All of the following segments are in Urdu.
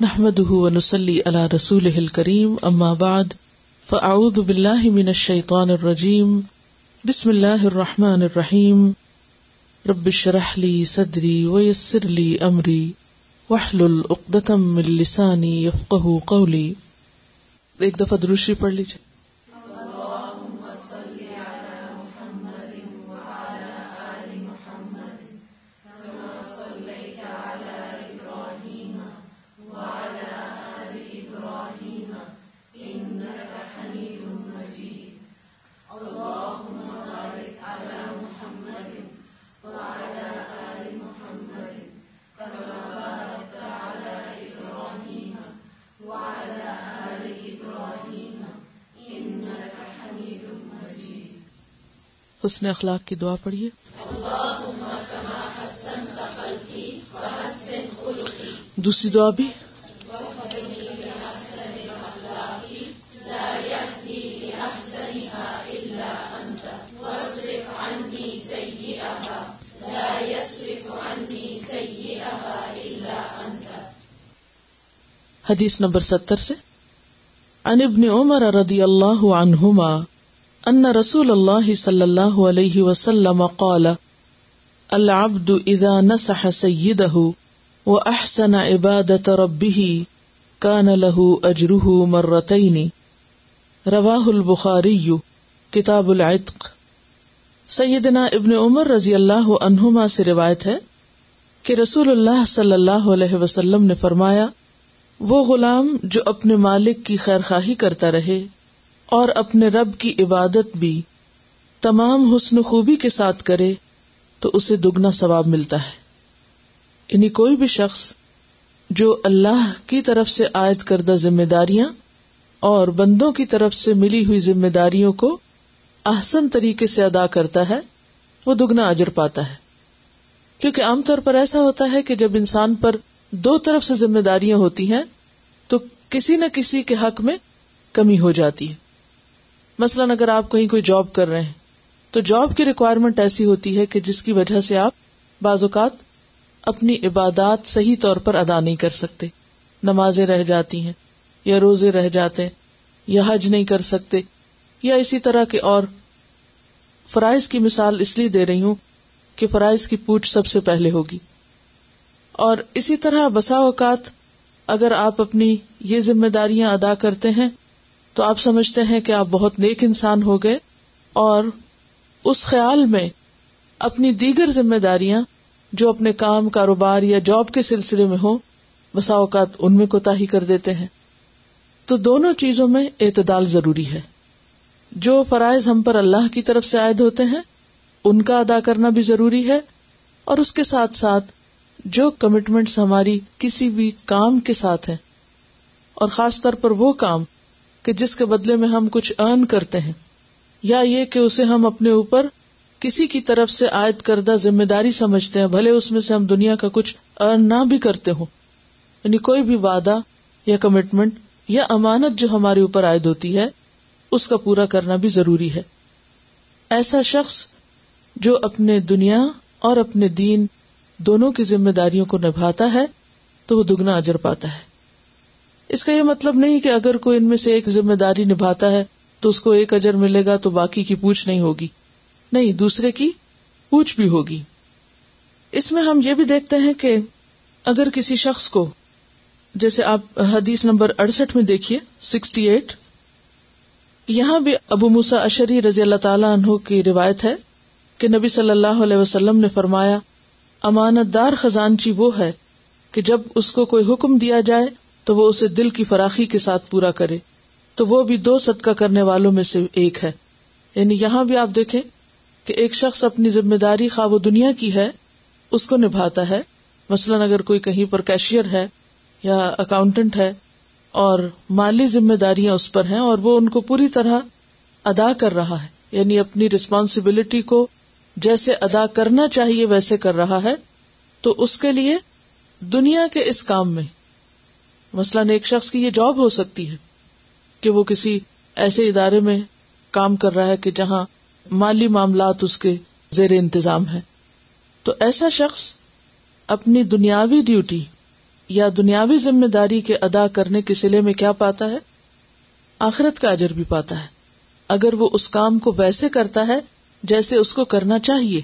نحمده ونسلي على رسوله الكريم، أما بعد، فأعوذ بالله من الشيطان الرجيم. بسم الله الرحمن الرحيم. رب اشرح لي صدري ويسر لي أمري. واحلل عقدة من لساني يفقه قولي. ایک دفعہ دروشی پڑھ لیجیے حسن اخلاق کی دعا پڑھیے۔ دوسری دعا بھی۔ حدیث نمبر ستر سے۔ عن ابن عمر رضی اللہ عنہما ان رسول اللہ صلی اللہ علیہ وسلم قال، العبد اذا نصح سيده واحسن عبادة ربه كان له اجره مرتين. رواه البخاري کتاب العتق. سیدنا ابن عمر رضی اللہ عنہما سے روایت ہے کہ رسول اللہ صلی اللہ علیہ وسلم نے فرمایا، وہ غلام جو اپنے مالک کی خیر خواہی کرتا رہے اور اپنے رب کی عبادت بھی تمام حسن خوبی کے ساتھ کرے تو اسے دگنا ثواب ملتا ہے۔ یعنی کوئی بھی شخص جو اللہ کی طرف سے عائد کردہ ذمہ داریاں اور بندوں کی طرف سے ملی ہوئی ذمہ داریوں کو احسن طریقے سے ادا کرتا ہے، وہ دگنا اجر پاتا ہے۔ کیونکہ عام طور پر ایسا ہوتا ہے کہ جب انسان پر دو طرف سے ذمہ داریاں ہوتی ہیں تو کسی نہ کسی کے حق میں کمی ہو جاتی ہے۔ مثلاً اگر آپ کہیں کوئی جاب کر رہے ہیں، تو جاب کی ریکوائرمنٹ ایسی ہوتی ہے کہ جس کی وجہ سے آپ بعض اوقات اپنی عبادات صحیح طور پر ادا نہیں کر سکتے۔ نمازیں رہ جاتی ہیں، یا روزے رہ جاتے ہیں، یا حج نہیں کر سکتے، یا اسی طرح کے اور۔ فرائض کی مثال اس لیے دے رہی ہوں کہ فرائض کی پوچھ سب سے پہلے ہوگی۔ اور اسی طرح بسا اوقات اگر آپ اپنی یہ ذمہ داریاں ادا کرتے ہیں تو آپ سمجھتے ہیں کہ آپ بہت نیک انسان ہو گئے اور اس خیال میں اپنی دیگر ذمہ داریاں جو اپنے کام، کاروبار یا جاب کے سلسلے میں ہو بسا اوقات ان میں کوتا ہی کر دیتے ہیں۔ تو دونوں چیزوں میں اعتدال ضروری ہے۔ جو فرائض ہم پر اللہ کی طرف سے عائد ہوتے ہیں، ان کا ادا کرنا بھی ضروری ہے اور اس کے ساتھ ساتھ جو کمٹمنٹس ہماری کسی بھی کام کے ساتھ ہیں، اور خاص طور پر وہ کام کہ جس کے بدلے میں ہم کچھ ارن کرتے ہیں، یا یہ کہ اسے ہم اپنے اوپر کسی کی طرف سے عائد کردہ ذمہ داری سمجھتے ہیں، بھلے اس میں سے ہم دنیا کا کچھ ارن نہ بھی کرتے ہوں۔ یعنی کوئی بھی وعدہ یا کمٹمنٹ یا امانت جو ہمارے اوپر عائد ہوتی ہے، اس کا پورا کرنا بھی ضروری ہے۔ ایسا شخص جو اپنے دنیا اور اپنے دین دونوں کی ذمہ داریوں کو نبھاتا ہے، تو وہ دگنا اجر پاتا ہے۔ اس کا یہ مطلب نہیں کہ اگر کوئی ان میں سے ایک ذمہ داری نبھاتا ہے تو اس کو ایک اجر ملے گا تو باقی کی پوچھ نہیں ہوگی۔ نہیں، دوسرے کی پوچھ بھی ہوگی۔ اس میں ہم یہ بھی دیکھتے ہیں کہ اگر کسی شخص کو، جیسے آپ حدیث نمبر اڑسٹھ میں دیکھیے، سکسٹی ایٹ، یہاں بھی ابو موسا اشری رضی اللہ تعالیٰ عنہ کی روایت ہے کہ نبی صلی اللہ علیہ وسلم نے فرمایا امانت دار خزانچی وہ ہے کہ جب اس کو کوئی حکم دیا جائے تو وہ اسے دل کی فراخی کے ساتھ پورا کرے تو وہ بھی دو صدقہ کرنے والوں میں سے ایک ہے۔ یعنی یہاں بھی آپ دیکھیں کہ ایک شخص اپنی ذمہ داری خواہ و دنیا کی ہے، اس کو نبھاتا ہے۔ مثلاً اگر کوئی کہیں پر کیشیئر ہے یا اکاؤنٹنٹ ہے اور مالی ذمہ داریاں اس پر ہیں اور وہ ان کو پوری طرح ادا کر رہا ہے یعنی اپنی ریسپانسبلٹی کو جیسے ادا کرنا چاہیے ویسے کر رہا ہے، تو اس کے لیے دنیا کے اس کام میں مثلاً ایک شخص کی یہ جاب ہو سکتی ہے کہ وہ کسی ایسے ادارے میں کام کر رہا ہے کہ جہاں مالی معاملات اس کے زیر انتظام ہے تو ایسا شخص اپنی دنیاوی ڈیوٹی یا دنیاوی ذمہ داری کے ادا کرنے کے سلے میں کیا پاتا ہے؟ آخرت کا اجر بھی پاتا ہے۔ اگر وہ اس کام کو ویسے کرتا ہے جیسے اس کو کرنا چاہیے۔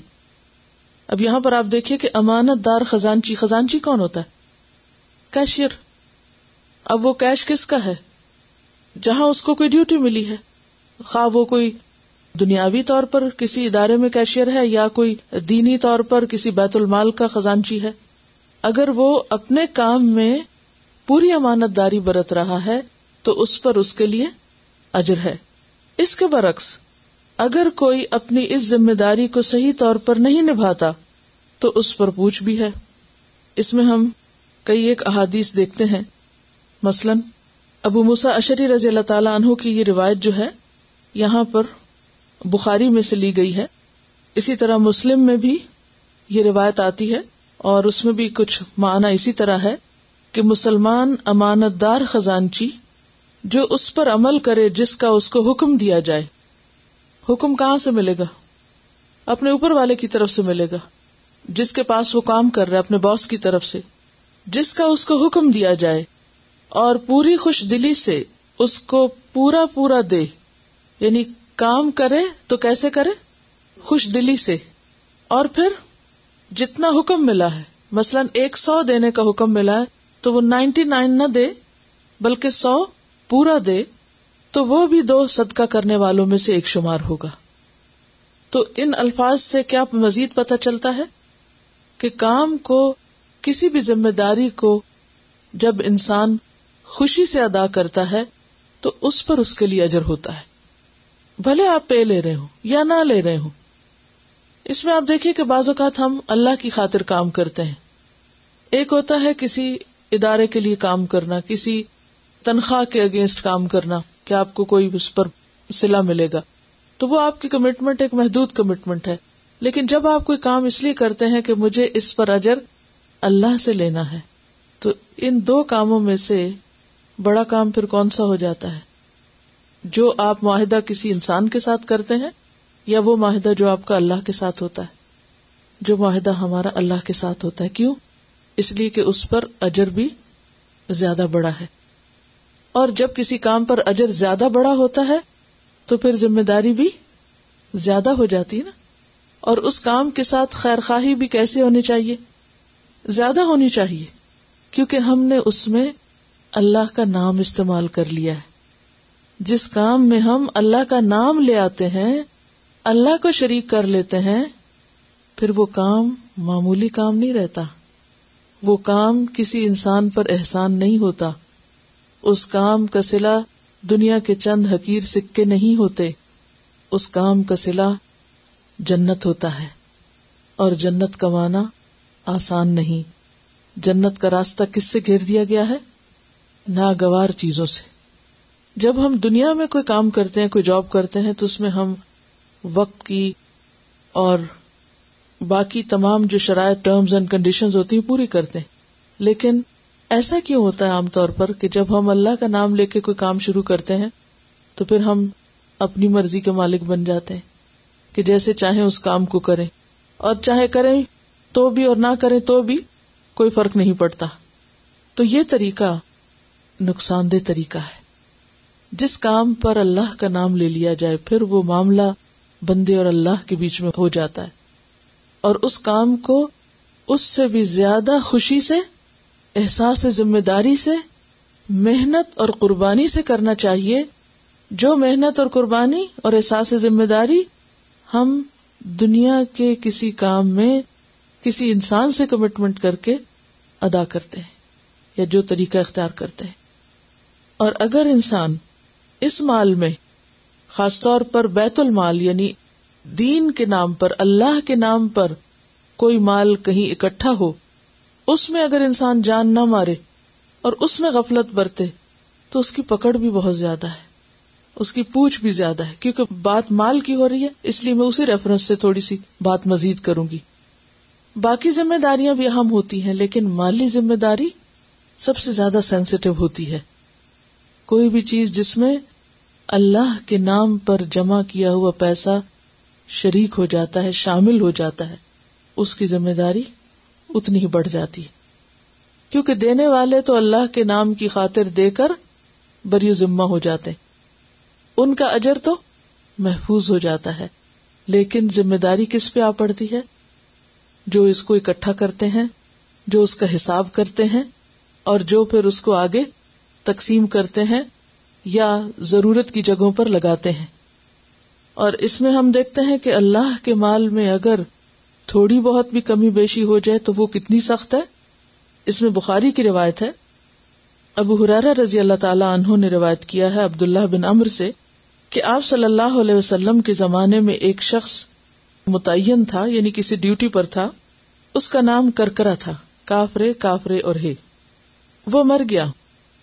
اب یہاں پر آپ دیکھیے کہ امانت دار خزانچی خزانچی کون ہوتا ہے؟ کیشیئر اب وہ کیش کس کا ہے؟ جہاں اس کو کوئی ڈیوٹی ملی ہے۔ خواہ وہ کوئی دنیاوی طور پر کسی ادارے میں کیشیئر ہے یا کوئی دینی طور پر کسی بیت المال کا خزانچی ہے۔ اگر وہ اپنے کام میں پوری امانت داری برت رہا ہے، تو اس پر اس کے لیے اجر ہے۔ اس کے برعکس، اگر کوئی اپنی اس ذمہ داری کو صحیح طور پر نہیں نبھاتا، تو اس پر پوچھ بھی ہے۔ اس میں ہم کئی ایک احادیث دیکھتے ہیں۔ مثلاً، ابو مسا اشری رضی اللہ تعالیٰ عنہ کی یہ روایت جو ہے، یہاں پر بخاری میں سے لی گئی ہے۔ اسی طرح مسلم میں بھی یہ روایت آتی ہے اور اس میں بھی کچھ معنی اسی طرح ہے کہ مسلمان امانت دار خزانچی جو اس پر عمل کرے جس کا اس کو حکم دیا جائے۔ حکم کہاں سے ملے گا؟ اپنے اوپر والے کی طرف سے ملے گا۔ جس کے پاس وہ کام کر رہا ہے، اپنے باس کی طرف سے۔ جس کا اس کو حکم دیا جائے۔ اور پوری خوش دلی سے اس کو پورا پورا دے۔ یعنی کام کرے تو کیسے کرے؟ خوش دلی سے۔ اور پھر جتنا حکم ملا ہے، مثلاً ایک سو دینے کا حکم ملا ہے، تو وہ نائنٹی نائن نہ دے، بلکہ سو پورا دے، تو وہ بھی دو صدقہ کرنے والوں میں سے ایک شمار ہوگا۔ تو ان الفاظ سے کیا مزید پتہ چلتا ہے؟ کہ کام کو، کسی بھی ذمہ داری کو، جب انسان خوشی سے ادا کرتا ہے تو اس پر اس کے لیے اجر ہوتا ہے۔ بھلے آپ پے لے رہے ہو یا نہ لے رہے ہو اس میں آپ دیکھیے کہ بعض اوقات ہم اللہ کی خاطر کام کرتے ہیں۔ ایک ہوتا ہے کسی ادارے کے لیے کام کرنا، کسی تنخواہ کے اگینسٹ کام کرنا کہ آپ کو کوئی اس پر سلا ملے گا۔ تو وہ آپ کی کمٹمنٹ ایک محدود کمٹمنٹ ہے۔ لیکن جب آپ کوئی کام اس لیے کرتے ہیں کہ مجھے اس پر اجر اللہ سے لینا ہے، تو ان دو کاموں میں سے بڑا کام پھر کون سا ہو جاتا ہے؟ جو آپ معاہدہ کسی انسان کے ساتھ کرتے ہیں یا وہ معاہدہ جو آپ کا اللہ کے ساتھ ہوتا ہے؟ جو معاہدہ ہمارا اللہ کے ساتھ ہوتا ہے، کیوں؟ اس لیے کہ اس پر اجر بھی زیادہ بڑا ہے۔ اور جب کسی کام پر اجر زیادہ بڑا ہوتا ہے، تو پھر ذمہ داری بھی زیادہ ہو جاتی ہے نا؟ اور اس کام کے ساتھ خیر خواہی بھی کیسے ہونی چاہیے؟ زیادہ ہونی چاہیے، کیونکہ ہم نے اس میں اللہ کا نام استعمال کر لیا ہے۔ جس کام میں ہم اللہ کا نام لے آتے ہیں، اللہ کو شریک کر لیتے ہیں، پھر وہ کام معمولی کام نہیں رہتا۔ وہ کام کسی انسان پر احسان نہیں ہوتا۔ اس کام کا سلا دنیا کے چند حقیر سکے نہیں ہوتے۔ اس کام کا سلا جنت ہوتا ہے۔ اور جنت کمانا آسان نہیں۔ جنت کا راستہ کس سے گھیر دیا گیا ہے؟ ناگوار چیزوں سے۔ جب ہم دنیا میں کوئی کام کرتے ہیں، کوئی جاب کرتے ہیں، تو اس میں ہم وقت کی اور باقی تمام جو شرائط ٹرمز اینڈ کنڈیشن ہوتی ہیں، پوری کرتے ہیں۔ لیکن ایسا کیوں ہوتا ہے عام طور پر کہ جب ہم اللہ کا نام لے کے کوئی کام شروع کرتے ہیں، تو پھر ہم اپنی مرضی کے مالک بن جاتے ہیں کہ جیسے چاہیں اس کام کو کریں۔ اور چاہے کریں تو بھی اور نہ کریں تو بھی کوئی فرق نہیں پڑتا۔ تو یہ طریقہ نقصان دہ طریقہ ہے۔ جس کام پر اللہ کا نام لے لیا جائے، پھر وہ معاملہ بندے اور اللہ کے بیچ میں ہو جاتا ہے۔ اور اس کام کو اس سے بھی زیادہ خوشی سے، احساس ذمہ داری سے، محنت اور قربانی سے کرنا چاہیے۔ جو محنت اور قربانی اور احساس ذمہ داری ہم دنیا کے کسی کام میں، کسی انسان سے کمٹمنٹ کر کے ادا کرتے ہیں یا جو طریقہ اختیار کرتے ہیں۔ اور اگر انسان اس مال میں خاص طور پر بیت المال یعنی دین کے نام پر، اللہ کے نام پر کوئی مال کہیں اکٹھا ہو، اس میں اگر انسان جان نہ مارے اور اس میں غفلت برتے، تو اس کی پکڑ بھی بہت زیادہ ہے۔ اس کی پوچھ بھی زیادہ ہے، کیونکہ بات مال کی ہو رہی ہے، اس لیے میں اسی ریفرنس سے تھوڑی سی بات مزید کروں گی۔ باقی ذمہ داریاں بھی اہم ہوتی ہیں، لیکن مالی ذمہ داری سب سے زیادہ سینسیٹیو ہوتی ہے۔ کوئی بھی چیز جس میں اللہ کے نام پر جمع کیا ہوا پیسہ شریک ہو جاتا ہے، شامل ہو جاتا ہے، اس کی ذمہ داری اتنی ہی بڑھ جاتی ہے۔ کیونکہ دینے والے تو اللہ کے نام کی خاطر دے کر بری ذمہ ہو جاتے ان کا اجر تو محفوظ ہو جاتا ہے، لیکن ذمہ داری کس پہ آ پڑتی ہے؟ جو اس کو اکٹھا کرتے ہیں، جو اس کا حساب کرتے ہیں، اور جو پھر اس کو آگے تقسیم کرتے ہیں یا ضرورت کی جگہوں پر لگاتے ہیں۔ اور اس میں ہم دیکھتے ہیں کہ اللہ کے مال میں اگر تھوڑی بہت بھی کمی بیشی ہو جائے تو وہ کتنی سخت ہے۔ اس میں بخاری کی روایت ہے۔ ابو حرارا رضی اللہ تعالیٰ عنہ نے روایت کیا ہے عبداللہ بن امر سے کہ آپ صلی اللہ علیہ وسلم کے زمانے میں ایک شخص متعین تھا یعنی کسی ڈیوٹی پر تھا۔ اس کا نام کرکرا تھا، کافرے کافرے اور ہے وہ مر گیا۔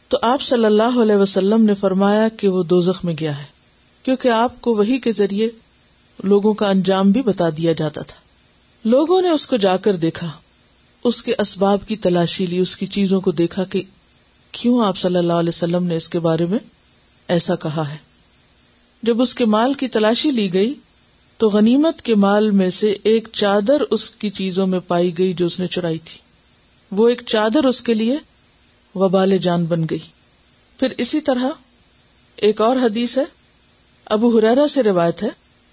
تو آپ صلی اللہ علیہ وسلم نے فرمایا کہ وہ دوزخ میں گیا ہے، کیونکہ آپ کو وہی کے ذریعے لوگوں کا انجام بھی بتا دیا جاتا تھا۔ لوگوں نے اس کو جا کر دیکھا، اس کے اسباب کی تلاشی لی، اس کی چیزوں کو دیکھا کہ کیوں آپ صلی اللہ علیہ وسلم نے اس کے بارے میں ایسا کہا ہے۔ جب اس کے مال کی تلاشی لی گئی، تو غنیمت کے مال میں سے ایک چادر اس کی چیزوں میں پائی گئی جو اس نے چرائی تھی۔ وہ ایک چادر اس کے لیے وبال جان بن گئی۔ پھر اسی طرح ایک اور حدیث ہے، ابو حرارا سے روایت ہے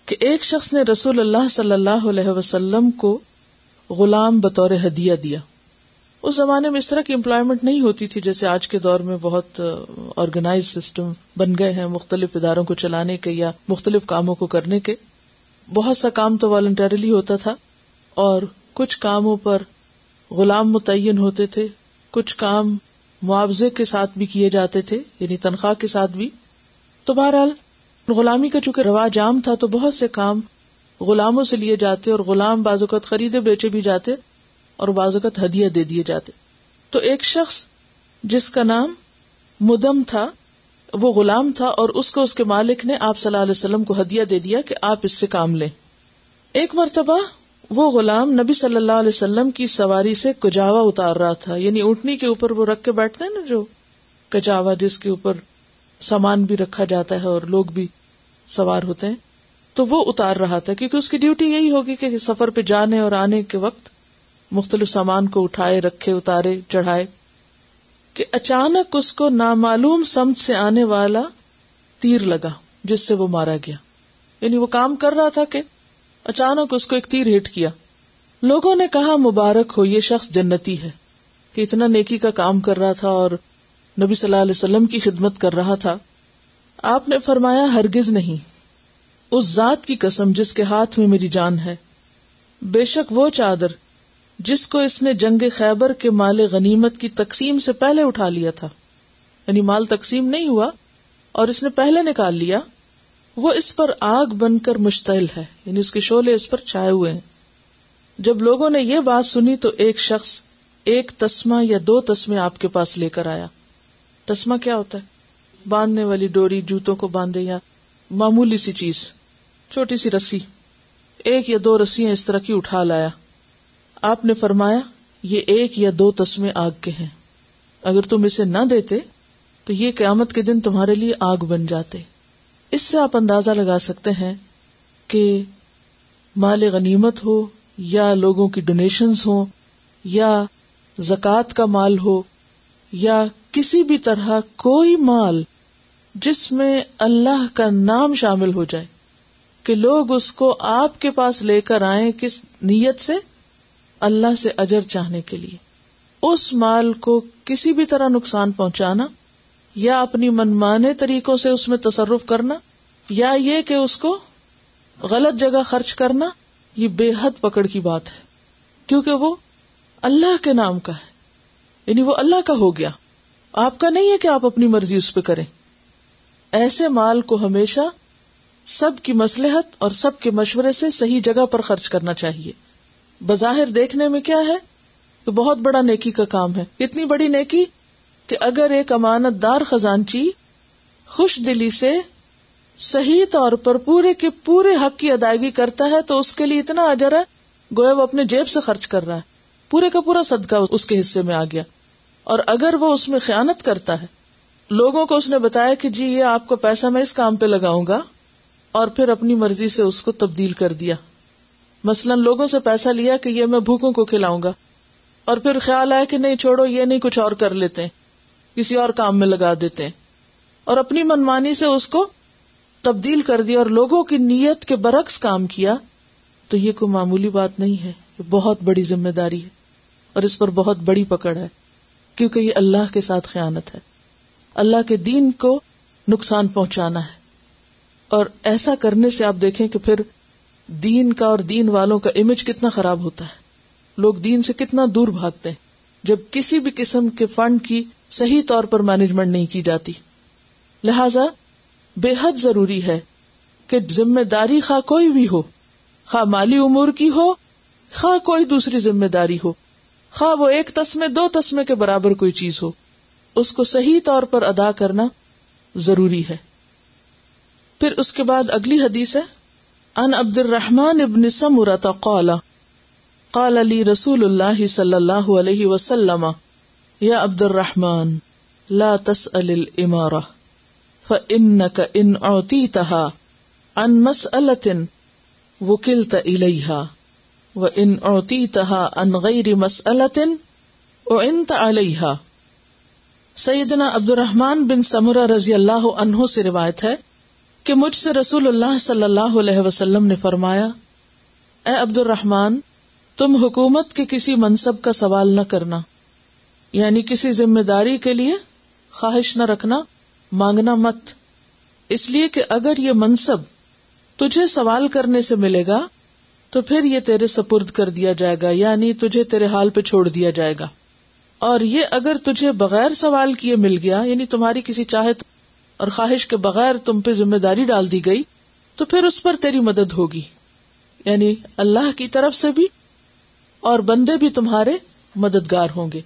کہ ایک شخص نے رسول اللہ صلی اللہ علیہ وسلم کو غلام بطور ہدیہ دیا۔ اس زمانے میں اس طرح کی امپلائمنٹ نہیں ہوتی تھی جیسے آج کے دور میں بہت آرگنائز سسٹم بن گئے ہیں، مختلف اداروں کو چلانے کے یا مختلف کاموں کو کرنے کے۔ بہت سا کام تو والنٹریلی ہوتا تھا اور کچھ کاموں پر غلام متعین ہوتے تھے، کچھ کام معاوضے کے ساتھ بھی کیے جاتے تھے یعنی تنخواہ کے ساتھ بھی۔ تو بہرحال، غلامی کا چونکہ رواج عام تھا، تو بہت سے کام غلاموں سے لیے جاتے اور غلام بعض اوقات خریدے، بیچے بھی جاتے اور بعض اوقات ہدیہ دے دیے جاتے۔ تو ایک شخص جس کا نام مدم تھا، وہ غلام تھا اور اس کو اس کے مالک نے آپ صلی اللہ علیہ وسلم کو ہدیہ دے دیا کہ آپ اس سے کام لیں۔ ایک مرتبہ وہ غلام نبی صلی اللہ علیہ وسلم کی سواری سے کجاوا اتار رہا تھا۔ یعنی اونٹنی کے اوپر وہ رکھ کے بیٹھتے ہیں نا جو کجاوا جس کے اوپر سامان بھی رکھا جاتا ہے اور لوگ بھی سوار ہوتے ہیں۔ تو وہ اتار رہا تھا کیونکہ اس کی ڈیوٹی یہی ہوگی کہ سفر پہ جانے اور آنے کے وقت مختلف سامان کو اٹھائے، رکھے، اتارے، چڑھائے کہ اچانک اس کو نامعلوم سمت سے آنے والا تیر لگا جس سے وہ مارا گیا۔ یعنی وہ کام کر رہا تھا کہ اچانک اس کو ایک تیر ہٹ کیا۔ لوگوں نے کہا، مبارک ہو، یہ شخص جنتی ہے۔ کہ اتنا نیکی کا کام کر رہا تھا اور نبی صلی اللہ علیہ وسلم کی خدمت کر رہا تھا۔ آپ نے فرمایا، ہرگز نہیں۔ اس ذات کی قسم جس کے ہاتھ میں میری جان ہے۔ بے شک وہ چادر جس کو اس نے جنگ خیبر کے مال غنیمت کی تقسیم سے پہلے اٹھا لیا تھا۔ یعنی مال تقسیم نہیں ہوا اور اس نے پہلے نکال لیا۔ وہ اس پر آگ بن کر مشتعل ہے یعنی اس کے شولے اس پر چھائے ہوئے ہیں۔ جب لوگوں نے یہ بات سنی تو ایک شخص ایک تسما یا دو تسمے آپ کے پاس لے کر آیا۔ تسما کیا ہوتا ہے؟ باندھنے والی ڈوری، جوتوں کو باندھے یا معمولی سی چیز، چھوٹی سی رسی۔ ایک یا دو رسیاں اس طرح کی اٹھا لایا۔ آپ نے فرمایا، یہ ایک یا دو تسمے آگ کے ہیں۔ اگر تم اسے نہ دیتے تو یہ قیامت کے دن تمہارے لیے آگ بن جاتے۔ اس سے آپ اندازہ لگا سکتے ہیں کہ مال غنیمت ہو یا لوگوں کی ڈونیشنز ہو یا زکوٰۃ کا مال ہو یا کسی بھی طرح کوئی مال جس میں اللہ کا نام شامل ہو جائے کہ لوگ اس کو آپ کے پاس لے کر آئے کس نیت سے؟ اللہ سے اجر چاہنے کے لیے۔ اس مال کو کسی بھی طرح نقصان پہنچانا یا اپنی منمانے طریقوں سے اس میں تصرف کرنا، یا یہ کہ اس کو غلط جگہ خرچ کرنا، یہ بے حد پکڑ کی بات ہے۔ کیونکہ وہ اللہ کے نام کا ہے۔ یعنی وہ اللہ کا ہو گیا۔ آپ کا نہیں ہے کہ آپ اپنی مرضی اس پہ کریں۔ ایسے مال کو ہمیشہ سب کی مسلحت اور سب کے مشورے سے صحیح جگہ پر خرچ کرنا چاہیے۔ بظاہر دیکھنے میں کیا ہے؟ کہ بہت بڑا نیکی کا کام ہے۔ اتنی بڑی نیکی کہ اگر ایک امانت دار خزانچی خوش دلی سے صحیح طور پر پورے کے پورے حق کی ادائیگی کرتا ہے تو اس کے لیے اتنا اجر ہے، گویا وہ اپنے جیب سے خرچ کر رہا ہے۔ پورے کا پورا صدقہ اس کے حصے میں آ گیا۔ اور اگر وہ اس میں خیانت کرتا ہے، لوگوں کو اس نے بتایا کہ جی یہ آپ کو پیسہ میں اس کام پہ لگاؤں گا۔ اور پھر اپنی مرضی سے اس کو تبدیل کر دیا۔ مثلاً لوگوں سے پیسہ لیا کہ یہ میں بھوکوں کو کھلاؤں گا۔ اور پھر خیال آیا کہ نہیں، چھوڑو، یہ نہیں کچھ اور کر لیتے۔ ہیں کسی اور کام میں لگا دیتے ہیں۔ اور اپنی منمانی سے اس کو تبدیل کر دیا اور لوگوں کی نیت کے برعکس کام کیا، تو یہ کوئی معمولی بات نہیں ہے۔ یہ بہت بڑی ذمہ داری ہے اور اس پر بہت بڑی پکڑ ہے، کیونکہ یہ اللہ کے ساتھ خیانت ہے۔ اللہ کے دین کو نقصان پہنچانا ہے۔ اور ایسا کرنے سے آپ دیکھیں کہ پھر دین کا اور دین والوں کا امیج کتنا خراب ہوتا ہے۔ لوگ دین سے کتنا دور بھاگتے ہیں۔ جب کسی بھی قسم کے فنڈ کی صحیح طور پر مینجمنٹ نہیں کی جاتی۔ لہذا بے حد ضروری ہے کہ ذمہ داری خواہ کوئی بھی ہو، خواہ مالی امور کی ہو، خواہ کوئی دوسری ذمہ داری ہو، خواہ وہ ایک تسمے، دو تسمے کے برابر کوئی چیز ہو، اس کو صحیح طور پر ادا کرنا ضروری ہے۔ پھر اس کے بعد اگلی حدیث ہے ان عبد الرحمان ابن سمرت قال قال علی رسول اللہ صلی اللہ علیہ وسلم، یا عبد الرحمان لا تسأل الامارہ فإنك ان اعطيتها عن مسألة وكلت إليها وإن اعطيتها عن غير مسألة اعنت عليها سیدنا عبد الرحمان بن سمرہ رضی اللہ عنہ سے روایت ہے کہ مجھ سے رسول اللہ صلی اللہ علیہ وسلم نے فرمایا، اے عبد الرحمان تم حکومت کے کسی منصب کا سوال نہ کرنا یعنی کسی ذمہ داری کے لیے خواہش نہ رکھنا، مانگنا مت۔ اس لیے کہ اگر یہ منصب تجھے سوال کرنے سے ملے گا، تو پھر یہ تیرے سپرد کر دیا جائے گا یعنی تجھے تیرے حال پہ چھوڑ دیا جائے گا۔ اور یہ اگر تجھے بغیر سوال کیے مل گیا یعنی تمہاری کسی چاہت اور خواہش کے بغیر تم پہ ذمہ داری ڈال دی گئی، تو پھر اس پر تیری مدد ہوگی۔ یعنی اللہ کی طرف سے بھی اور بندے بھی تمہارے مددگار ہوں گے۔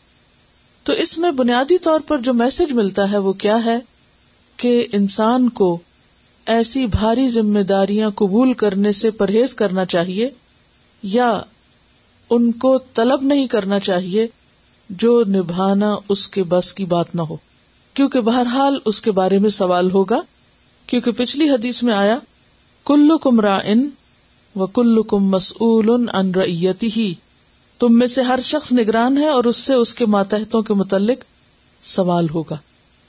تو اس میں بنیادی طور پر جو میسج ملتا ہے وہ کیا ہے؟ کہ انسان کو ایسی بھاری ذمہ داریاں قبول کرنے سے پرہیز کرنا چاہیے یا ان کو طلب نہیں کرنا چاہیے جو نبھانا اس کے بس کی بات نہ ہو۔ کیونکہ بہرحال اس کے بارے میں سوال ہوگا۔ کیونکہ پچھلی حدیث میں آیا کلو کم را ان و کل کم مسول ان ریتی ہی تم میں سے ہر شخص نگران ہے اور اس سے اس کے ماتحتوں کے متعلق سوال ہوگا۔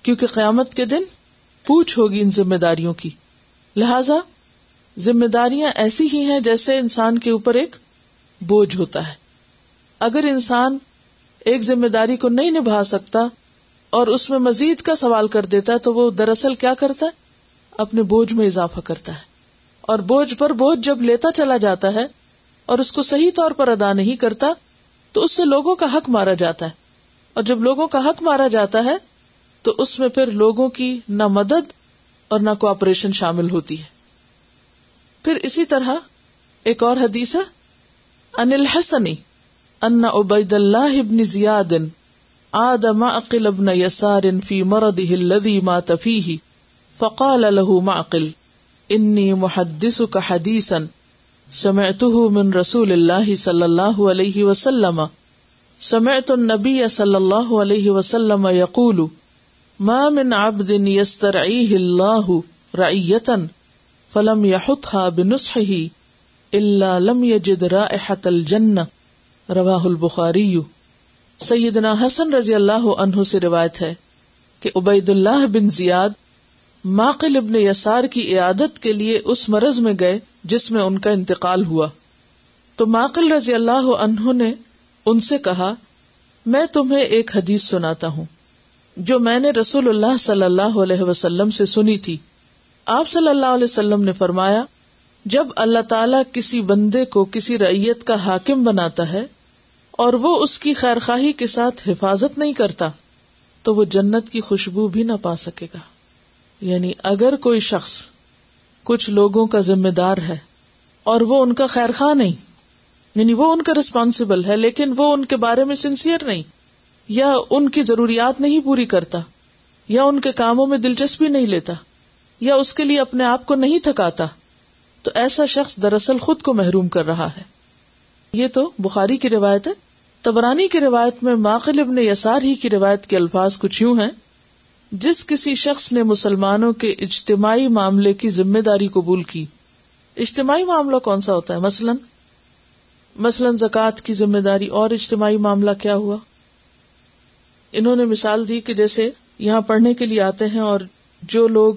کیونکہ قیامت کے دن پوچھ ہوگی ان ذمہ داریوں کی۔ لہذا ذمہ داریاں ایسی ہی ہیں جیسے انسان کے اوپر ایک بوجھ ہوتا ہے۔ اگر انسان ایک ذمہ داری کو نہیں نبھا سکتا اور اس میں مزید کا سوال کر دیتا ہے تو وہ دراصل کیا کرتا ہے؟ اپنے بوجھ میں اضافہ کرتا ہے۔ اور بوجھ پر بوجھ جب لیتا چلا جاتا ہے اور اس کو صحیح طور پر ادا نہیں کرتا، تو اس سے لوگوں کا حق مارا جاتا ہے۔ اور جب لوگوں کا حق مارا جاتا ہے، تو اس میں پھر لوگوں کی نہ مدد اور نہ کوپریشن شامل ہوتی ہے۔ پھر اسی طرح ایک اور حدیث ہے انل حسنی ان عبید اللہ ابن زیاد عاد معقل ابن يسار في مرضه الذي مات فيه فقال له معقل، انی محدثك حدیثا سمعته من رسول الله صلى الله عليه وسلم. سمعت النبي صلى الله عليه وسلم يقول ما من عبد يسترعيه الله رعية فلم يحطها بنصحه إلا لم يجد رائحة الجنة روا البخاری. سیدنا حسن رضی اللہ عنہ سے روایت ہے کہ عبید اللہ بن زیاد ماقل ابن یسار کی عیادت کے لیے اس مرض میں گئے جس میں ان کا انتقال ہوا۔ تو ماقل رضی اللہ عنہ نے ان سے کہا، میں تمہیں ایک حدیث سناتا ہوں، جو میں نے رسول اللہ صلی اللہ علیہ وسلم سے سنی تھی۔ آپ صلی اللہ علیہ وسلم نے فرمایا، جب اللہ تعالی کسی بندے کو کسی ریت کا حاکم بناتا ہے اور وہ اس کی خیر خواہی کے ساتھ حفاظت نہیں کرتا، تو وہ جنت کی خوشبو بھی نہ پا سکے گا۔ یعنی اگر کوئی شخص کچھ لوگوں کا ذمہ دار ہے اور وہ ان کا خیر خواہ نہیں یعنی وہ ان کا ریسپانسبل ہے، لیکن وہ ان کے بارے میں سنسیئر نہیں، یا ان کی ضروریات نہیں پوری کرتا، یا ان کے کاموں میں دلچسپی نہیں لیتا، یا اس کے لیے اپنے آپ کو نہیں تھکاتا، تو ایسا شخص دراصل خود کو محروم کر رہا ہے۔ یہ تو بخاری کی روایت ہے تبرانی کی روایت میں ماقل ابن یسار ہی کی روایت کے الفاظ کچھ یوں ہیں۔ جس کسی شخص نے مسلمانوں کے اجتماعی معاملے کی ذمہ داری قبول کی، اجتماعی معاملہ کون سا ہوتا ہے؟ مثلاً مثلاً زکوٰۃ کی ذمہ داری اور اجتماعی معاملہ کیا ہوا؟ انہوں نے مثال دی کہ جیسے یہاں پڑھنے کے لیے آتے ہیں اور جو لوگ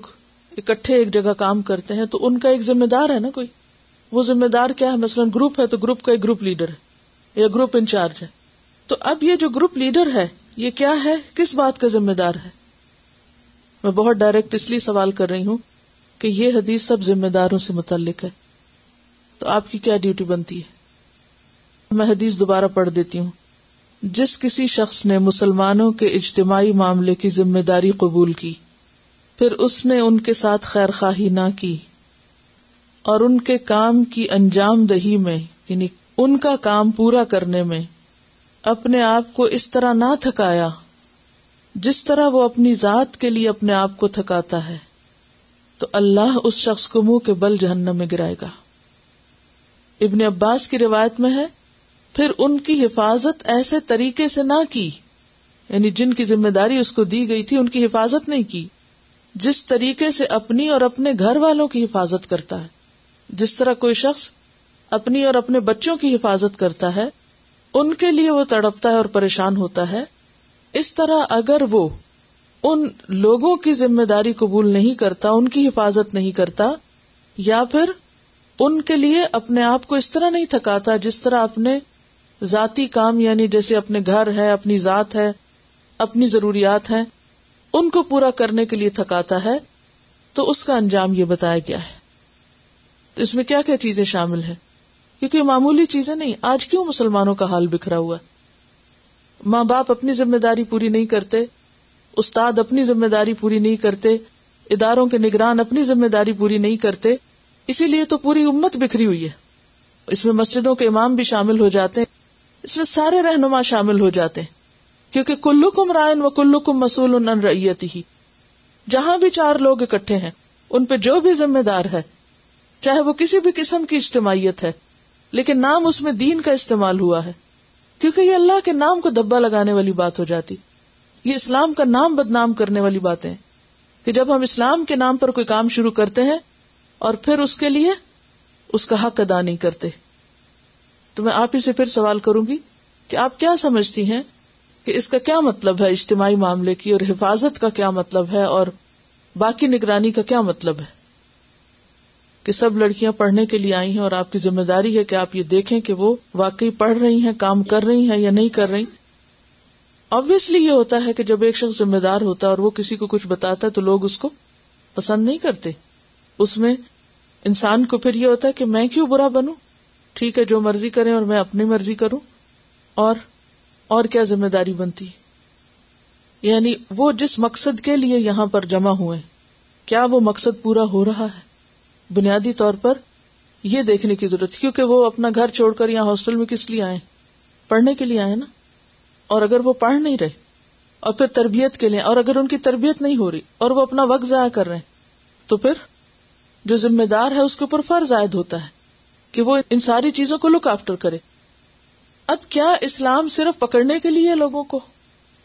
اکٹھے ایک جگہ کام کرتے ہیں تو ان کا ایک ذمہ دار ہے نا کوئی؟ وہ ذمہ دار کیا ہے؟ مثلاً گروپ ہے تو گروپ کا ایک گروپ لیڈر ہے یا گروپ انچارج ہے۔ تو اب یہ جو گروپ لیڈر ہے، یہ کیا ہے؟ کس بات کا ذمہ دار ہے؟ میں بہت ڈائریکٹ اس لیے سوال کر رہی ہوں کہ یہ حدیث سب ذمہ داروں سے متعلق ہے۔ تو آپ کی کیا ڈیوٹی بنتی ہے؟ میں حدیث دوبارہ پڑھ دیتی ہوں۔ جس کسی شخص نے مسلمانوں کے اجتماعی معاملے کی ذمہ داری قبول کی، پھر اس نے ان کے ساتھ خیر خواہی نہ کی، اور ان کے کام کی انجام دہی میں یعنی ان کا کام پورا کرنے میں، اپنے آپ کو اس طرح نہ تھکایا جس طرح وہ اپنی ذات کے لیے اپنے آپ کو تھکاتا ہے، تو اللہ اس شخص کو منہ کے بل جہنم میں گرائے گا۔ ابن عباس کی روایت میں ہے، پھر ان کی حفاظت ایسے طریقے سے نہ کی یعنی جن کی ذمہ داری اس کو دی گئی تھی، ان کی حفاظت نہیں کی۔ جس طریقے سے اپنی اور اپنے گھر والوں کی حفاظت کرتا ہے۔ جس طرح کوئی شخص اپنی اور اپنے بچوں کی حفاظت کرتا ہے، ان کے لیے وہ تڑپتا ہے اور پریشان ہوتا ہے۔ اس طرح اگر وہ ان لوگوں کی ذمہ داری قبول نہیں کرتا، ان کی حفاظت نہیں کرتا، یا پھر ان کے لیے اپنے آپ کو اس طرح نہیں تھکاتا جس طرح اپنے ذاتی کام یعنی جیسے اپنے گھر ہے، اپنی ذات ہے، اپنی ضروریات ہیں، ان کو پورا کرنے کے لیے تھکاتا ہے، تو اس کا انجام یہ بتایا گیا ہے۔ اس میں کیا کیا چیزیں شامل ہیں؟ کیونکہ معمولی چیزیں نہیں، آج کیوں مسلمانوں کا حال بکھرا ہوا ہے؟ ماں باپ اپنی ذمہ داری پوری نہیں کرتے، استاد اپنی ذمہ داری پوری نہیں کرتے، اداروں کے نگران اپنی ذمہ داری پوری نہیں کرتے، اسی لیے تو پوری امت بکھری ہوئی ہے۔ اس میں مسجدوں کے امام بھی شامل ہو جاتے ہیں، اس میں سارے رہنما شامل ہو جاتے ہیں، کیونکہ کلو کم رائن و کلو کم مسول ان ریتی ہی جہاں بھی چار لوگ اکٹھے ہیں، ان پہ جو بھی ذمہ دار ہے، چاہے وہ کسی بھی قسم کی اجتماعیت ہے، لیکن نام اس میں دین کا استعمال ہوا ہے۔ کیونکہ یہ اللہ کے نام کو دبا لگانے والی بات ہو جاتی۔ یہ اسلام کا نام بدنام کرنے والی باتیں۔ کہ جب ہم اسلام کے نام پر کوئی کام شروع کرتے ہیں اور پھر اس کے لیے اس کا حق ادا نہیں کرتے۔ تو میں آپ ہی سے پھر سوال کروں گی کہ آپ کیا سمجھتی ہیں کہ اس کا کیا مطلب ہے اجتماعی معاملے کی اور حفاظت کا کیا مطلب ہے اور باقی نگرانی کا کیا مطلب ہے؟ کہ سب لڑکیاں پڑھنے کے لیے آئی ہیں اور آپ کی ذمہ داری ہے کہ آپ یہ دیکھیں کہ وہ واقعی پڑھ رہی ہیں، کام کر رہی ہیں یا نہیں کر رہی۔ آبیسلی یہ ہوتا ہے کہ جب ایک شخص ذمہ دار ہوتا ہے اور وہ کسی کو کچھ بتاتا ہے تو لوگ اس کو پسند نہیں کرتے۔ اس میں انسان کو پھر یہ ہوتا ہے کہ میں کیوں برا بنوں؟ ٹھیک ہے، جو مرضی کریں اور میں اپنی مرضی کروں۔ اور اور کیا ذمہ داری بنتی؟ یعنی وہ جس مقصد کے لیے یہاں پر جمع ہوئے، کیا وہ مقصد پورا ہو رہا ہے؟ بنیادی طور پر یہ دیکھنے کی ضرورت کیونکہ وہ اپنا گھر چھوڑ کر یہاں ہاسٹل میں کس لیے آئے؟ پڑھنے کے لیے آئے نا؟ اور اگر وہ پڑھ نہیں رہے، اور پھر تربیت کے لیے، اور اگر ان کی تربیت نہیں ہو رہی، اور وہ اپنا وقت ضائع کر رہے ہیں، تو پھر جو ذمہ دار ہے، اس کے اوپر فرض عائد ہوتا ہے کہ وہ ان ساری چیزوں کو لک آفٹر کرے۔ اب کیا اسلام صرف پکڑنے کے لیے لوگوں کو؟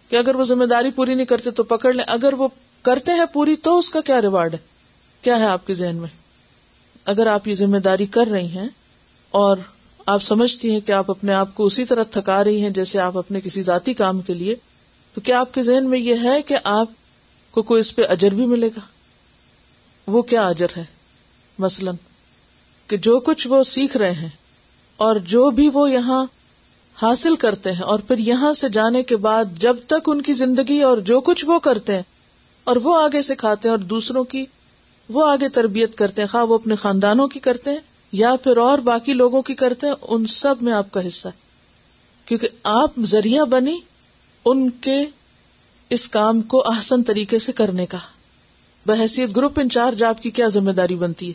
کہ اگر وہ ذمہ داری پوری نہیں کرتے تو پکڑ لیں۔ اگر وہ کرتے ہیں پوری، تو اس کا کیا ریوارڈ ہے؟ کیا ہے آپ کے ذہن میں؟ اگر آپ یہ ذمہ داری کر رہی ہیں اور آپ سمجھتی ہیں کہ آپ اپنے آپ کو اسی طرح تھکا رہی ہیں جیسے آپ اپنے کسی ذاتی کام کے لیے، تو کیا آپ کے ذہن میں یہ ہے کہ آپ کو کوئی اس پہ اجر بھی ملے گا؟ وہ کیا اجر ہے؟ مثلاً کہ جو کچھ وہ سیکھ رہے ہیں اور جو بھی وہ یہاں حاصل کرتے ہیں اور پھر یہاں سے جانے کے بعد جب تک ان کی زندگی اور جو کچھ وہ کرتے ہیں اور وہ آگے سکھاتے ہیں اور دوسروں کی وہ آگے تربیت کرتے ہیں، خواہ وہ اپنے خاندانوں کی کرتے ہیں یا پھر اور باقی لوگوں کی کرتے ہیں، ان سب میں آپ کا حصہ ہے۔ کیونکہ آپ ذریعہ بنی ان کے اس کام کو آسن طریقے سے کرنے کا۔ بحثیت گروپ انچارج آپ کی کیا ذمہ داری بنتی ہے؟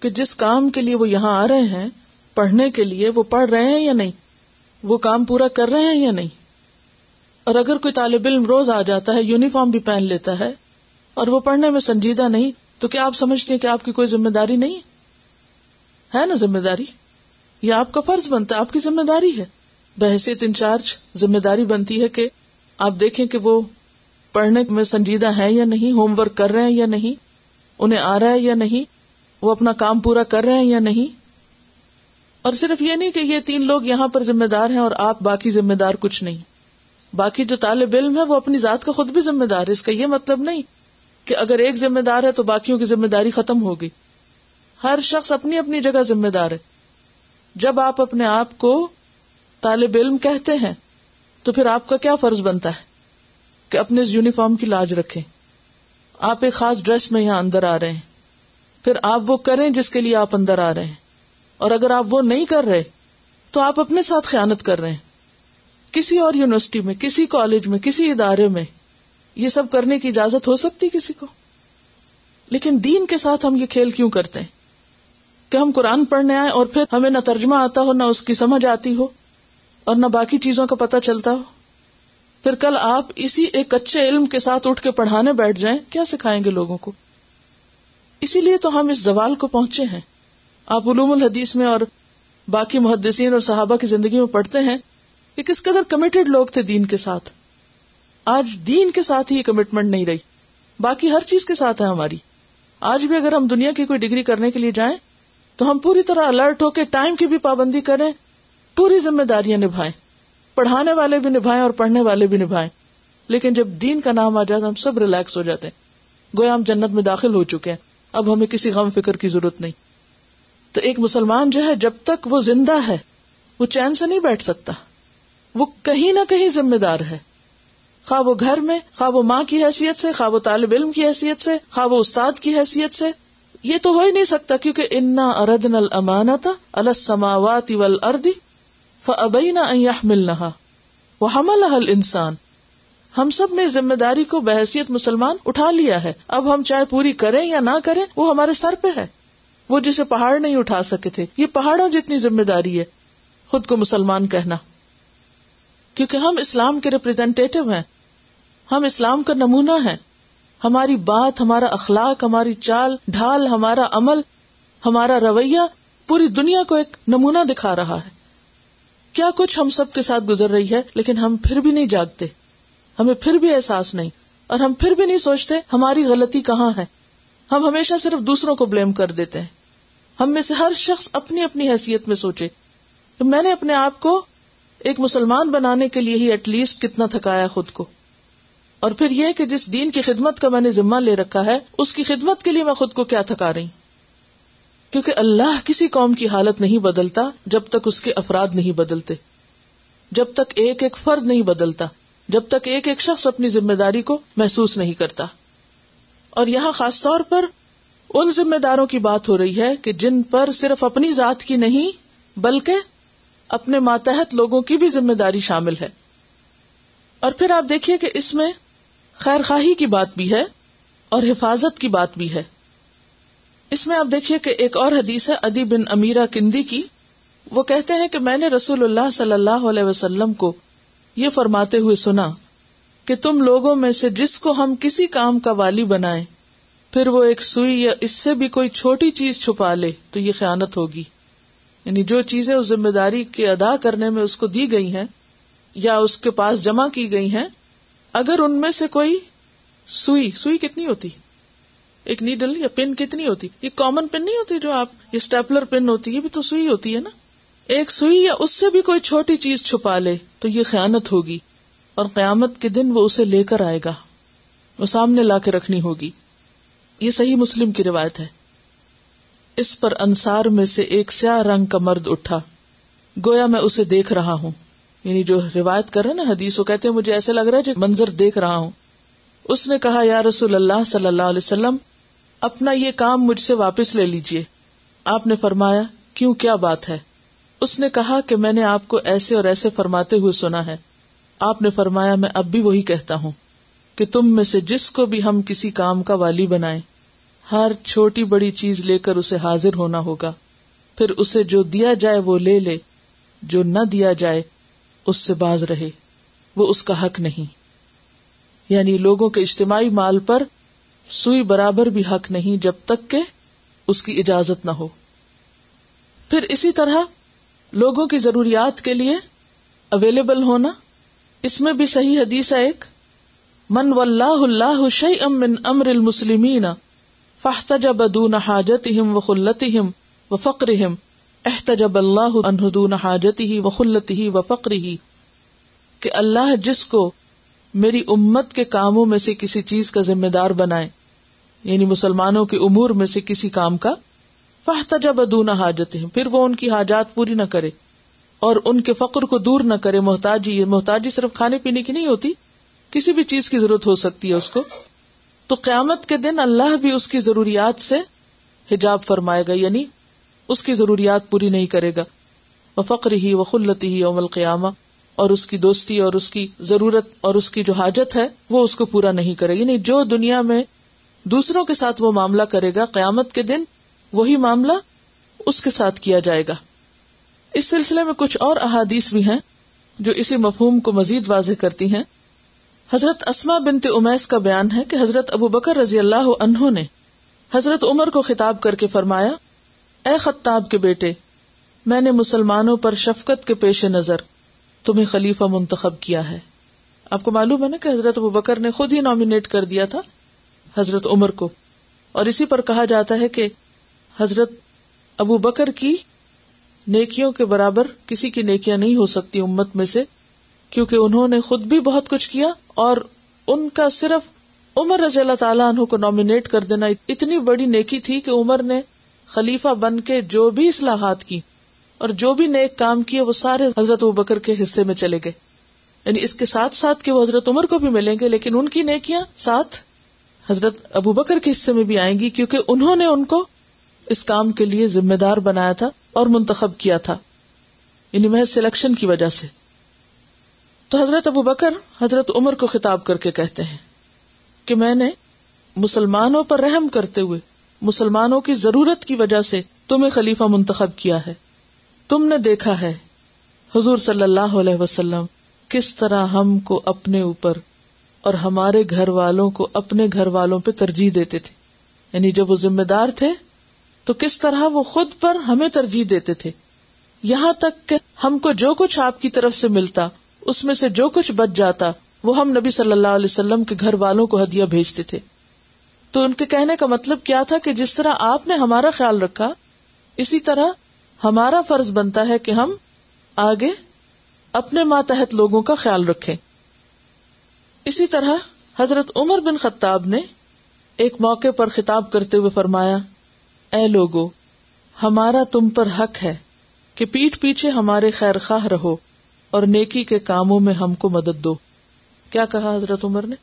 کہ جس کام کے لیے وہ یہاں آ رہے ہیں، پڑھنے کے لیے وہ پڑھ رہے ہیں یا نہیں؟ وہ کام پورا کر رہے ہیں یا نہیں؟ اور اگر کوئی طالب علم روز آ جاتا ہے، یونیفارم بھی پہن لیتا ہے اور وہ پڑھنے میں سنجیدہ نہیں، تو کیا آپ سمجھتے ہیں کہ آپ کی کوئی ذمہ داری نہیں ہے؟ نا ذمہ داری؟ یہ آپ کا فرض بنتا ہے، آپ کی ذمہ داری ہے۔ بحثیت انچارج ذمہ داری بنتی ہے کہ آپ دیکھیں کہ وہ پڑھنے میں سنجیدہ ہے یا نہیں، ہوم ورک کر رہے ہیں یا نہیں، انہیں آ رہا ہے یا نہیں، وہ اپنا کام پورا کر رہے ہیں یا نہیں۔ اور صرف یہ نہیں کہ یہ تین لوگ یہاں پر ذمہ دار ہیں اور آپ باقی ذمہ دار کچھ نہیں۔ باقی جو طالب علم ہے، وہ اپنی ذات کا خود بھی ذمہ دار ہے، اس کا یہ مطلب نہیں۔ کہ اگر ایک ذمہ دار ہے تو باقیوں کی ذمہ داری ختم ہوگی۔ ہر شخص اپنی اپنی جگہ ذمہ دار ہے۔ جب آپ اپنے آپ کو طالب علم کہتے ہیں، تو پھر آپ کا کیا فرض بنتا ہے؟ کہ اپنے اس یونیفارم کی لاج رکھیں۔ آپ ایک خاص ڈریس میں یہاں اندر آ رہے ہیں۔ پھر آپ وہ کریں جس کے لیے آپ اندر آ رہے ہیں۔ اور اگر آپ وہ نہیں کر رہے، تو آپ اپنے ساتھ خیانت کر رہے ہیں۔ کسی اور یونیورسٹی میں، کسی کالج میں، کسی ادارے میں یہ سب کرنے کی اجازت ہو سکتی کسی کو؟ لیکن دین کے ساتھ ہم یہ کھیل کیوں کرتے ہیں؟ کہ ہم قرآن پڑھنے آئے اور پھر ہمیں نہ ترجمہ آتا ہو، نہ اس کی سمجھ آتی ہو اور نہ باقی چیزوں کا پتہ چلتا ہو۔ پھر کل آپ اسی ایک اچھے علم کے ساتھ اٹھ کے پڑھانے بیٹھ جائیں، کیا سکھائیں گے لوگوں کو؟ اسی لیے تو ہم اس زوال کو پہنچے ہیں۔ آپ علوم الحدیث میں اور باقی محدثین اور صحابہ کی زندگی میں پڑھتے ہیں کہ کس قدر کمیٹڈ لوگ تھے دین کے ساتھ۔ آج دین کے ساتھ ہی یہ کمٹمنٹ نہیں رہی۔ باقی ہر چیز کے ساتھ ہے ہماری۔ آج بھی اگر ہم دنیا کی کوئی ڈگری کرنے کے لیے جائیں، تو ہم پوری طرح الرٹ ہو کے ٹائم کی بھی پابندی کریں، پوری ذمہ داریاں نبھائیں۔ پڑھانے والے بھی نبھائیں اور پڑھنے والے بھی نبھائیں۔ لیکن جب دین کا نام آ جائے تو ہم سب ریلیکس ہو جاتے ہیں۔ گویا ہم جنت میں داخل ہو چکے ہیں۔ اب ہمیں کسی غم فکر کی ضرورت نہیں۔ تو ایک مسلمان جو ہے، جب تک وہ زندہ ہے، وہ چین سے نہیں بیٹھ سکتا۔ وہ کہیں نہ کہیں ذمہ دار ہے۔ خواب وہ گھر میں، خواب وہ ماں کی حیثیت سے، خواب وہ طالب علم کی حیثیت سے، خواب وہ استاد کی حیثیت سے۔ یہ تو ہو ہی نہیں سکتا کیونکہ انا اردن المانتا السماوات والارض فابینا ان يحملنها وحملها الانسان ہم سب نے ذمہ داری کو بحثیت مسلمان اٹھا لیا ہے۔ اب ہم چاہے پوری کریں یا نہ کریں، وہ ہمارے سر پہ ہے۔ وہ جسے پہاڑ نہیں اٹھا سکے تھے۔ یہ پہاڑوں جتنی ذمہ داری ہے۔ خود کو مسلمان کہنا۔ کیونکہ ہم اسلام کے ریپرزینٹیو ہیں۔ ہم اسلام کا نمونہ ہے ہماری بات، ہمارا اخلاق، ہماری چال، ڈھال، ہمارا عمل، ہمارا رویہ پوری دنیا کو ایک نمونہ دکھا رہا ہے۔ کیا کچھ ہم سب کے ساتھ گزر رہی ہے، لیکن ہم پھر بھی نہیں جاگتے۔ ہمیں پھر بھی احساس نہیں، اور ہم پھر بھی نہیں سوچتے ہماری غلطی کہاں ہے۔ ہم ہمیشہ صرف دوسروں کو بلیم کر دیتے ہیں۔ ہم میں سے ہر شخص اپنی اپنی حیثیت میں سوچے۔ کہ میں نے اپنے آپ کو ایک مسلمان بنانے کے لیے ہی ایٹ لیسٹ کتنا تھکایا خود کو۔ اور پھر یہ کہ جس دین کی خدمت کا میں نے ذمہ لے رکھا ہے، اس کی خدمت کے لیے میں خود کو کیا تھکا رہی کیونکہ اللہ کسی قوم کی حالت نہیں بدلتا جب تک اس کے افراد نہیں بدلتے۔ جب تک ایک ایک فرد نہیں بدلتا، جب تک ایک ایک شخص اپنی ذمہ داری کو محسوس نہیں کرتا۔ اور یہاں خاص طور پر ان ذمہ داروں کی بات ہو رہی ہے کہ جن پر صرف اپنی ذات کی نہیں، بلکہ اپنے ماتحت لوگوں کی بھی ذمہ داری شامل ہے۔ اور پھر آپ دیکھیے کہ اس میں خیر خواہی کی بات بھی ہے اور حفاظت کی بات بھی ہے۔ اس میں آپ دیکھیے کہ ایک اور حدیث ہے ادی بن امیرا کندی کی۔ وہ کہتے ہیں کہ میں نے رسول اللہ صلی اللہ علیہ وسلم کو یہ فرماتے ہوئے سنا کہ تم لوگوں میں سے جس کو ہم کسی کام کا والی بنائے پھر وہ ایک سوئی یا اس سے بھی کوئی چھوٹی چیز چھپا لے تو یہ خیانت ہوگی۔ یعنی جو چیزیں اس ذمہ داری کے ادا کرنے میں اس کو دی گئی ہیں یا اس کے پاس جمع کی گئی ہیں، اگر ان میں سے کوئی سوئی سوئی کتنی ہوتی؟ ایک نیڈل یا پن کتنی ہوتی؟ یہ کامن پن نہیں ہوتی جو آپ، یہ اسٹیپلر پن ہوتی ہے بھی تو سوئی ہوتی ہے نا؟ ایک سوئی یا اس سے بھی کوئی چھوٹی چیز چھپا لے تو یہ خیانت ہوگی اور قیامت کے دن وہ اسے لے کر آئے گا، وہ سامنے لا کے رکھنی ہوگی۔ یہ صحیح مسلم کی روایت ہے۔ اس پر انصار میں سے ایک سیاہ رنگ کا مرد اٹھا۔ گویا میں اسے دیکھ رہا ہوں۔ یعنی جو روایت کر رہے نا حدیث، وہ کہتے ہیں، مجھے ایسے لگ رہا ہے جو منظر دیکھ رہا ہوں۔ اس نے کہا، یا رسول اللہ صلی اللہ علیہ وسلم، اپنا یہ کام مجھ سے واپس لے لیجیے آپ نے فرمایا، کیوں، کیا بات ہے؟ اس نے کہا کہ میں نے آپ کو ایسے اور ایسے فرماتے ہوئے سنا ہے۔ آپ نے فرمایا، میں اب بھی وہی کہتا ہوں کہ تم میں سے جس کو بھی ہم کسی کام کا والی بنائے ہر چھوٹی بڑی چیز لے کر اسے حاضر ہونا ہوگا۔ پھر اسے جو دیا جائے وہ لے لے، جو نہ دیا جائے، اس سے باز رہے۔ وہ اس کا حق نہیں۔ یعنی لوگوں کے اجتماعی مال پر سوئی برابر بھی حق نہیں جب تک کہ اس کی اجازت نہ ہو۔ پھر اسی طرح لوگوں کی ضروریات کے لیے اویلیبل ہونا۔ اس میں بھی صحیح حدیث ہے ایک، من و اللہ اللہ شی من امر المسلمین فاحتجب دون حاجتهم وخلتهم وفقرهم. احتجب اللہ انہدون حاجتی ہی و خلتی ہی و فقری ہی کہ اللہ جس کو میری امت کے کاموں میں سے کسی چیز کا ذمہ دار بنائے یعنی مسلمانوں کے امور میں سے کسی کام کا، فاحتجب دون حاجت پھر وہ ان کی حاجات پوری نہ کرے، اور ان کے فقر کو دور نہ کرے، محتاجی محتاجی صرف کھانے پینے کی نہیں ہوتی، کسی بھی چیز کی ضرورت ہو سکتی ہے اس کو۔ تو قیامت کے دن اللہ بھی اس کی ضروریات سے حجاب فرمائے گا یعنی اس کی ضروریات پوری نہیں کرے گا۔ وہ فقر ہی وہ خلتی ہی عمل قیامہ اور اس کی دوستی اور اس کی ضرورت اور اس کی جو حاجت ہے، وہ اس کو پورا نہیں کرے گا۔ یعنی جو دنیا میں دوسروں کے ساتھ وہ معاملہ کرے گا، قیامت کے دن وہی معاملہ اس کے ساتھ کیا جائے گا۔ اس سلسلے میں کچھ اور احادیث بھی ہیں جو اسی مفہوم کو مزید واضح کرتی ہیں۔ حضرت اسما بنت امیس کا بیان ہے کہ حضرت ابو بکر رضی اللہ عنہ نے حضرت عمر کو خطاب کر کے فرمایا، اے خطاب کے بیٹے، میں نے مسلمانوں پر شفقت کے پیش نظر تمہیں خلیفہ منتخب کیا ہے۔ آپ کو معلوم ہے نا کہ حضرت ابو بکر نے خود ہی نامینیٹ کر دیا تھا حضرت عمر کو۔ اور اسی پر کہا جاتا ہے کہ حضرت ابو بکر کی نیکیوں کے برابر کسی کی نیکیاں نہیں ہو سکتی امت میں سے۔ کیونکہ انہوں نے خود بھی بہت کچھ کیا اور ان کا صرف عمر رضی اللہ تعالیٰ عنہ کو نامینیٹ کر دینا اتنی بڑی نیکی تھی کہ عمر نے خلیفہ بن کے جو بھی اصلاحات کی اور جو بھی نیک کام کیے وہ سارے حضرت ابو بکر کے حصے میں چلے گئے۔ یعنی اس کے ساتھ ساتھ کہ وہ حضرت عمر کو بھی ملیں گے لیکن ان کی نیکیاں ساتھ حضرت ابو بکر کے حصے میں بھی آئیں گی کیونکہ انہوں نے ان کو اس کام کے لیے ذمہ دار بنایا تھا اور منتخب کیا تھا۔ یعنی محض سلیکشن کی وجہ سے۔ تو حضرت ابو بکر حضرت عمر کو خطاب کر کے کہتے ہیں کہ میں نے مسلمانوں پر رحم کرتے ہوئے مسلمانوں کی ضرورت کی وجہ سے تمہیں خلیفہ منتخب کیا ہے۔ تم نے دیکھا ہے حضور صلی اللہ علیہ وسلم کس طرح ہم کو اپنے اوپر اور ہمارے گھر والوں کو اپنے گھر والوں پہ ترجیح دیتے تھے۔ یعنی جب وہ ذمہ دار تھے تو کس طرح وہ خود پر ہمیں ترجیح دیتے تھے۔ یہاں تک کہ ہم کو جو کچھ آپ کی طرف سے ملتا اس میں سے جو کچھ بچ جاتا، وہ ہم نبی صلی اللہ علیہ وسلم کے گھر والوں کو ہدیہ بھیجتے تھے۔ تو ان کے کہنے کا مطلب کیا تھا کہ جس طرح آپ نے ہمارا خیال رکھا، اسی طرح ہمارا فرض بنتا ہے کہ ہم آگے اپنے ماتحت لوگوں کا خیال رکھیں۔ اسی طرح حضرت عمر بن خطاب نے ایک موقع پر خطاب کرتے ہوئے فرمایا، اے لوگو، ہمارا تم پر حق ہے کہ پیٹ پیچھے ہمارے خیر خواہ رہو۔ اور نیکی کے کاموں میں ہم کو مدد دو۔ کیا کہا حضرت عمر نے؟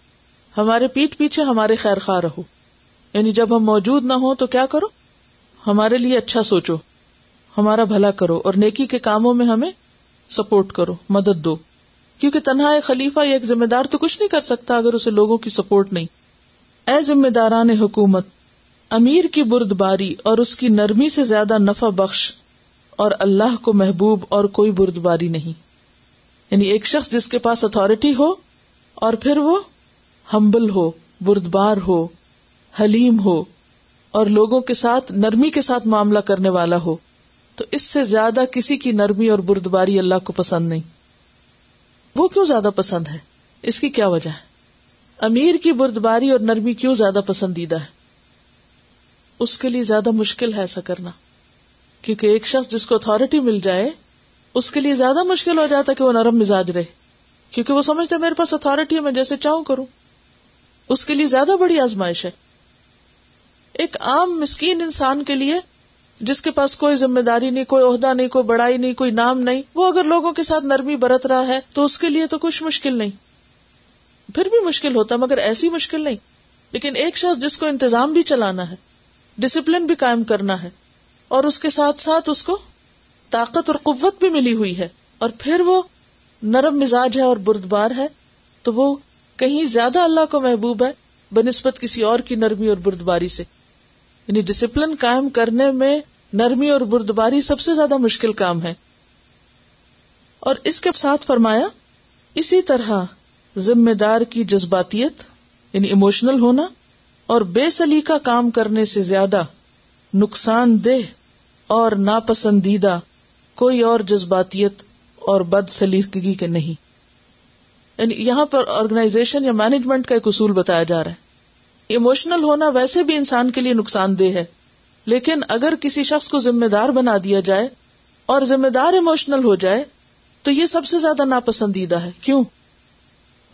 ہمارے پیٹ پیچھے ہمارے خیر خواہ رہو۔ یعنی جب ہم موجود نہ ہو تو کیا کرو؟ ہمارے لیے اچھا سوچو۔ ہمارا بھلا کرو اور نیکی کے کاموں میں ہمیں سپورٹ کرو، مدد دو۔ کیونکہ تنہا ایک خلیفہ یا ایک ذمہ دار تو کچھ نہیں کر سکتا اگر اسے لوگوں کی سپورٹ نہیں۔ اے ذمہ داران حکومت، امیر کی برد باری اور اس کی نرمی سے زیادہ نفع بخش اور اللہ کو محبوب اور کوئی برد باری نہیں۔ یعنی ایک شخص جس کے پاس اتارٹی ہو اور پھر وہ ہمبل ہو، بردبار ہو، حلیم ہو اور لوگوں کے ساتھ، نرمی کے ساتھ معاملہ کرنے والا ہو، تو اس سے زیادہ کسی کی نرمی اور بردباری اللہ کو پسند نہیں۔ وہ کیوں زیادہ پسند ہے؟ اس کی کیا وجہ ہے؟ امیر کی بردباری اور نرمی کیوں زیادہ پسندیدہ ہے؟ اس کے لیے زیادہ مشکل ہے ایسا کرنا، کیونکہ ایک شخص جس کو اتارٹی مل جائے اس کے لیے زیادہ مشکل ہو جاتا کہ وہ نرم مزاج رہے۔ کیونکہ وہ سمجھتے میرے پاس اتارٹی ہے، میں جیسے چاہوں کروں۔ اس کے لیے زیادہ بڑی آزمائش ہے۔ ایک عام مسکین انسان کے لیے جس کے پاس کوئی ذمہ داری نہیں، کوئی عہدہ نہیں، کوئی بڑائی نہیں، کوئی نام نہیں، وہ اگر لوگوں کے ساتھ نرمی برت رہا ہے تو اس کے لیے تو کچھ مشکل نہیں۔ پھر بھی مشکل ہوتا مگر ایسی مشکل نہیں۔ لیکن ایک شخص جس کو انتظام بھی چلانا ہے ڈسپلن بھی قائم کرنا ہے، اور اس کے ساتھ ساتھ اس کو طاقت اور قوت بھی ملی ہوئی ہے اور پھر وہ نرم مزاج ہے اور بردبار ہے، تو وہ کہیں زیادہ اللہ کو محبوب ہے بنسبت کسی اور کی نرمی اور بردباری سے۔ یعنی ڈسپلن قائم کرنے میں نرمی اور بردباری سب سے زیادہ مشکل کام ہے۔ اور اس کے ساتھ فرمایا، اسی طرح ذمہ دار کی جذباتیت یعنی ایموشنل ہونا اور بے سلیقہ کام کرنے سے زیادہ نقصان دہ اور ناپسندیدہ کوئی اور جذباتیت اور بد سلیقگی کے نہیں۔ یعنی یہاں پر آرگنائزیشن یا مینجمنٹ کا ایک اصول بتایا جا رہا ہے۔ ایموشنل ہونا ویسے بھی انسان کے لیے نقصان دہ ہے، لیکن اگر کسی شخص کو ذمہ دار بنا دیا جائے اور ذمہ دار اموشنل ہو جائے، تو یہ سب سے زیادہ ناپسندیدہ ہے۔ کیوں؟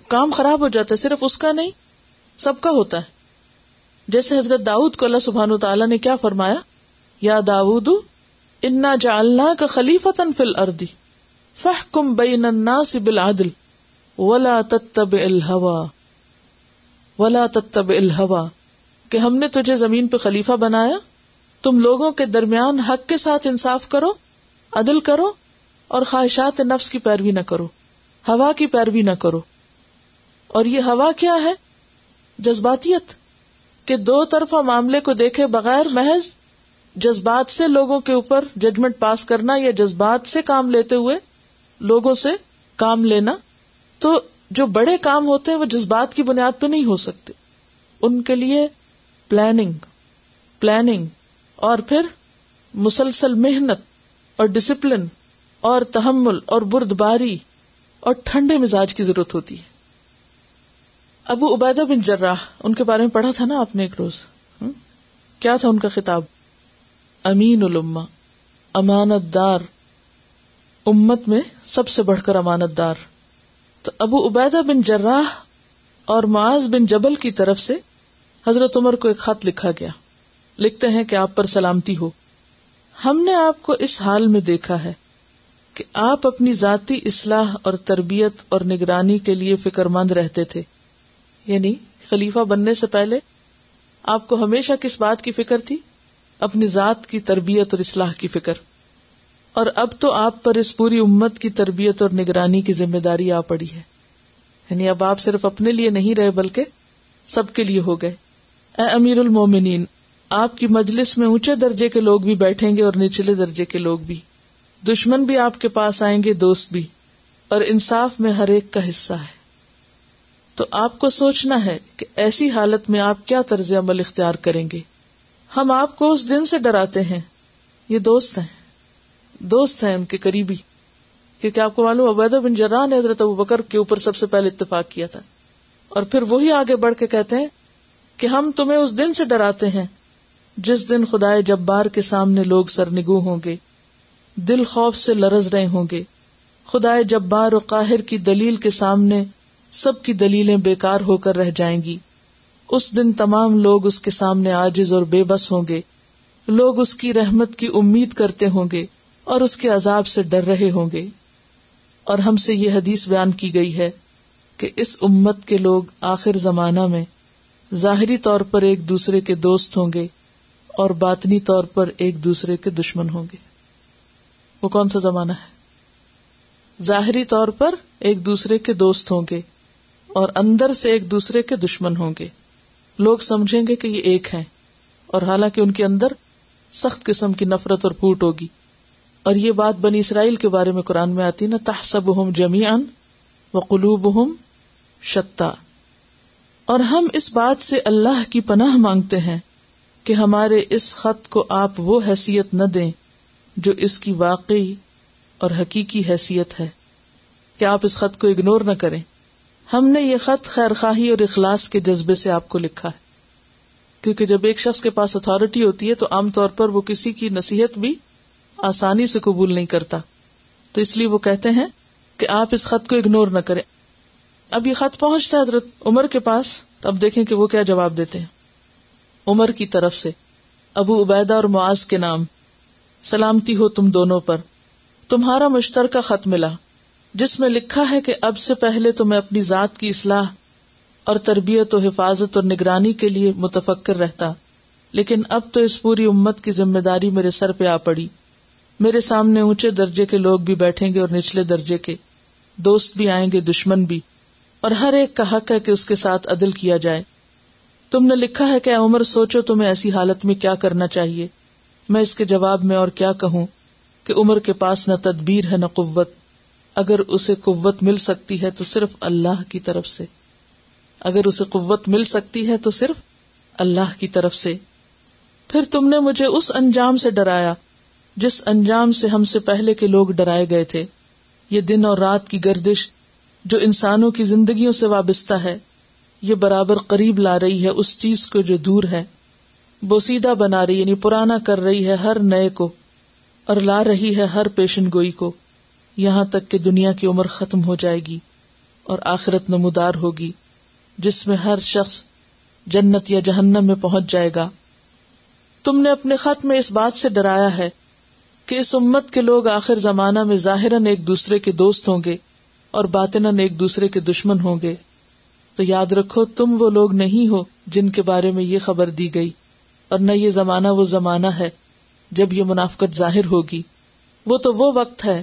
کام خراب ہو جاتا ہے، صرف اس کا نہیں، سب کا ہوتا ہے۔ جیسے حضرت داؤد کو اللہ سبحان تعالیٰ نے کیا فرمایا؟ یا داود انا جالنا کا خلیف فل اردی فہ کم بین بالعدل، ولا تتب الہوا، ولا تتب الہوا، کہ ہم نے تجھے زمین پہ خلیفہ بنایا، تم لوگوں کے درمیان حق کے ساتھ انصاف کرو، عدل کرو، اور خواہشات نفس کی پیروی نہ کرو، ہوا کی پیروی نہ کرو۔ اور یہ ہوا کیا ہے؟ جذباتیت، کہ دو طرفہ معاملے کو دیکھے بغیر محض جذبات سے لوگوں کے اوپر ججمنٹ پاس کرنا یا جذبات سے کام لیتے ہوئے لوگوں سے کام لینا، تو جو بڑے کام ہوتے ہیں وہ جذبات کی بنیاد پہ نہیں ہو سکتے۔ ان کے لیے پلاننگ پلاننگ اور پھر مسلسل محنت اور ڈسپلن اور تحمل اور برد باری اور ٹھنڈے مزاج کی ضرورت ہوتی ہے۔ ابو عبیدہ بن جراہ ان کے بارے میں پڑھا تھا نا آپ نے ایک روز؟ کیا تھا ان کا خطاب؟ امین الما امانت دار۔ امت میں سب سے بڑھ کر امانت دار۔ تو ابو عبیدہ بن جراہ اور معاذ بن جبل کی طرف سے حضرت عمر کو ایک خط لکھا گیا۔ لکھتے ہیں کہ آپ پر سلامتی ہو۔ ہم نے آپ کو اس حال میں دیکھا ہے کہ آپ اپنی ذاتی اصلاح اور تربیت اور نگرانی کے لیے فکر مند رہتے تھے۔ یعنی خلیفہ بننے سے پہلے آپ کو ہمیشہ کس بات کی فکر تھی؟ اپنی ذات کی تربیت اور اصلاح کی فکر۔ اور اب تو آپ پر اس پوری امت کی تربیت اور نگرانی کی ذمہ داری آ پڑی ہے۔ یعنی اب آپ صرف اپنے لیے نہیں رہے بلکہ سب کے لیے ہو گئے۔ اے امیر المومنین، آپ کی مجلس میں اونچے درجے کے لوگ بھی بیٹھیں گے اور نچلے درجے کے لوگ بھی۔ دشمن بھی آپ کے پاس آئیں گے، دوست بھی۔ اور انصاف میں ہر ایک کا حصہ ہے۔ تو آپ کو سوچنا ہے کہ ایسی حالت میں آپ کیا طرز عمل اختیار کریں گے؟ ہم آپ کو اس دن سے ڈراتے ہیں۔ یہ دوست ہیں۔ دوست ہیں ان کے قریبی۔ کیونکہ آپ کو معلوم عبید بن جران نے حضرت ابو بکر کے اوپر سب سے پہلے اتفاق کیا تھا۔ اور پھر وہی آگے بڑھ کے کہتے ہیں کہ ہم تمہیں اس دن سے ڈراتے ہیں۔ جس دن خدائے جبار کے سامنے لوگ سرنگو ہوں گے، دل خوف سے لرز رہے ہوں گے۔ خدائے جبار و قاہر کی دلیل کے سامنے سب کی دلیلیں بیکار ہو کر رہ جائیں گی۔ اس دن تمام لوگ اس کے سامنے آجز اور بے بس ہوں گے۔ لوگ اس کی رحمت کی امید کرتے ہوں گے اور اس کے عذاب سے ڈر رہے ہوں گے۔ اور ہم سے یہ حدیث بیان کی گئی ہے کہ اس امت کے لوگ آخر زمانہ میں ظاہری طور پر ایک دوسرے کے دوست ہوں گے اور باطنی طور پر ایک دوسرے کے دشمن ہوں گے۔ وہ کون سا زمانہ ہے؟ ظاہری طور پر ایک دوسرے کے دوست ہوں گے اور اندر سے ایک دوسرے کے دشمن ہوں گے۔ لوگ سمجھیں گے کہ یہ ایک ہے اور حالانکہ ان کے اندر سخت قسم کی نفرت اور پھوٹ ہوگی۔ اور یہ بات بنی اسرائیل کے بارے میں قرآن میں آتی نا تحسب ہم جمیان و قلوب ہم شتا۔ اور ہم اس بات سے اللہ کی پناہ مانگتے ہیں کہ ہمارے اس خط کو آپ وہ حیثیت نہ دیں جو اس کی واقعی اور حقیقی حیثیت ہے۔ کہ آپ اس خط کو اگنور نہ کریں۔ ہم نے یہ خط خیر خواہی اور اخلاص کے جذبے سے آپ کو لکھا ہے۔ کیونکہ جب ایک شخص کے پاس اتارٹی ہوتی ہے تو عام طور پر وہ کسی کی نصیحت بھی آسانی سے قبول نہیں کرتا۔ تو اس لیے وہ کہتے ہیں کہ آپ اس خط کو اگنور نہ کریں۔ اب یہ خط پہنچتا ہے حضرت عمر کے پاس۔ تو اب دیکھیں کہ وہ کیا جواب دیتے ہیں۔ عمر کی طرف سے، ابو عبیدہ اور معاذ کے نام۔ سلامتی ہو تم دونوں پر۔ تمہارا مشترکہ خط ملا۔ جس میں لکھا ہے کہ اب سے پہلے تو میں اپنی ذات کی اصلاح اور تربیت و حفاظت اور نگرانی کے لیے متفکر رہتا، لیکن اب تو اس پوری امت کی ذمہ داری میرے سر پہ آ پڑی۔ میرے سامنے اونچے درجے کے لوگ بھی بیٹھیں گے اور نچلے درجے کے دوست بھی آئیں گے، دشمن بھی۔ اور ہر ایک کا حق ہے کہ اس کے ساتھ عدل کیا جائے۔ تم نے لکھا ہے کہ عمر، سوچو تمہیں ایسی حالت میں کیا کرنا چاہیے۔ میں اس کے جواب میں اور کیا کہوں کہ عمر کے پاس نہ تدبیر ہے، نہ قوت۔ اگر اسے قوت مل سکتی ہے تو صرف اللہ کی طرف سے۔ اگر اسے قوت مل سکتی ہے تو صرف اللہ کی طرف سے۔ پھر تم نے مجھے اس انجام سے ڈرایا جس انجام سے ہم سے پہلے کے لوگ ڈرائے گئے تھے۔ یہ دن اور رات کی گردش جو انسانوں کی زندگیوں سے وابستہ ہے، یہ برابر قریب لا رہی ہے اس چیز کو جو دور ہے۔ بوسیدہ بنا رہی یعنی پرانا کر رہی ہے ہر نئے کو اور لا رہی ہے ہر پیشن گوئی کو۔ یہاں تک کہ دنیا کی عمر ختم ہو جائے گی اور آخرت نمودار ہوگی، جس میں ہر شخص جنت یا جہنم میں پہنچ جائے گا۔ تم نے اپنے خط میں اس بات سے ڈرایا ہے کہ اس امت کے لوگ آخر زمانہ میں ظاہراً ایک دوسرے کے دوست ہوں گے اور باطن ایک دوسرے کے دشمن ہوں گے۔ تو یاد رکھو، تم وہ لوگ نہیں ہو جن کے بارے میں یہ خبر دی گئی، اور نہ یہ زمانہ وہ زمانہ ہے جب یہ منافقت ظاہر ہوگی۔ وہ تو وہ وقت ہے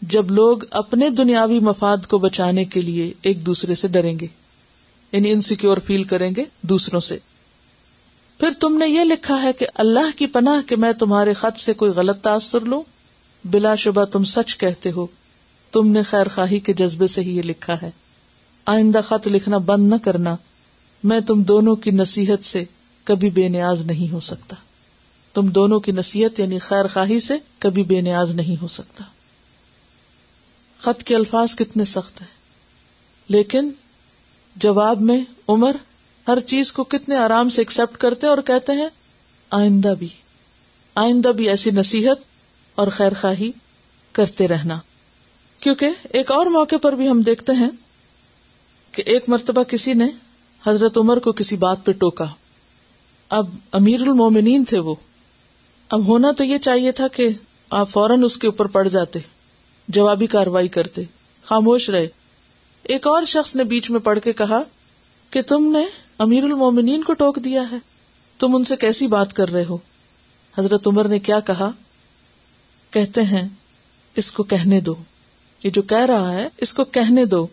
جب لوگ اپنے دنیاوی مفاد کو بچانے کے لیے ایک دوسرے سے ڈریں گے یعنی انسیکیور فیل کریں گے دوسروں سے۔ پھر تم نے یہ لکھا ہے کہ اللہ کی پناہ کہ میں تمہارے خط سے کوئی غلط تاثر لوں، بلا شبہ تم سچ کہتے ہو۔ تم نے خیر خواہی کے جذبے سے ہی یہ لکھا ہے۔ آئندہ خط لکھنا بند نہ کرنا، میں تم دونوں کی نصیحت سے کبھی بے نیاز نہیں ہو سکتا۔ تم دونوں کی نصیحت یعنی خیر خواہی سے کبھی بے نیاز نہیں ہو سکتا۔ خط کے الفاظ کتنے سخت ہیں۔ لیکن جواب میں عمر ہر چیز کو کتنے آرام سے ایکسپٹ کرتے اور کہتے ہیں، آئندہ بھی۔ آئندہ بھی ایسی نصیحت اور خیر خواہی کرتے رہنا۔ کیونکہ ایک اور موقع پر بھی ہم دیکھتے ہیں کہ ایک مرتبہ کسی نے حضرت عمر کو کسی بات پہ ٹوکا۔ اب امیر المومنین تھے وہ۔ اب ہونا تو یہ چاہیے تھا کہ آپ فوراً اس کے اوپر پڑ جاتے۔ جوابی کاروائی کرتے۔ خاموش رہے۔ ایک اور شخص نے بیچ میں پڑھ کے کہا کہ تم نے امیر المومنین کو ٹوک دیا ہے۔ تم ان سے کیسی بات کر رہے ہو؟ حضرت عمر نے کیا کہا؟ کہتے ہیں، اس کو کہنے دو۔ یہ جو کہہ رہا ہے، اس کو کہنے دو۔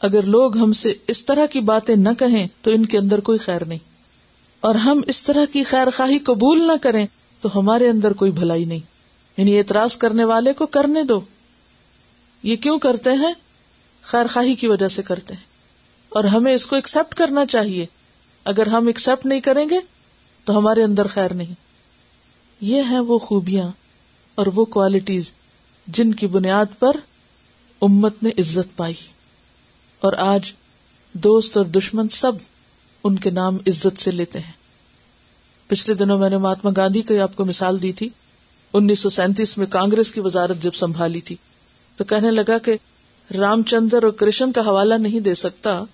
اگر لوگ ہم سے اس طرح کی باتیں نہ کہیں، تو ان کے اندر کوئی خیر نہیں۔ اور ہم اس طرح کی خیر خواہی قبول نہ کریں، تو ہمارے اندر کوئی بھلائی نہیں۔ یعنی اعتراض کرنے والے کو کرنے دو۔ یہ کیوں کرتے ہیں؟ خیر خواہی کی وجہ سے کرتے ہیں۔ اور ہمیں اس کو ایکسپٹ کرنا چاہیے۔ اگر ہم ایکسپٹ نہیں کریں گے، تو ہمارے اندر خیر نہیں۔ یہ ہیں وہ خوبیاں اور وہ کوالٹیز جن کی بنیاد پر امت نے عزت پائی۔ اور آج دوست اور دشمن سب ان کے نام عزت سے لیتے ہیں۔ پچھلے دنوں میں نے مہاتما گاندھی کی آپ کو مثال دی تھی۔ انیس سو سینتیس میں کانگریس کی وزارت جب سنبھالی تھی۔ تو کہنے لگا کہ رام چندر اور کرشن کا حوالہ نہیں دے سکتا۔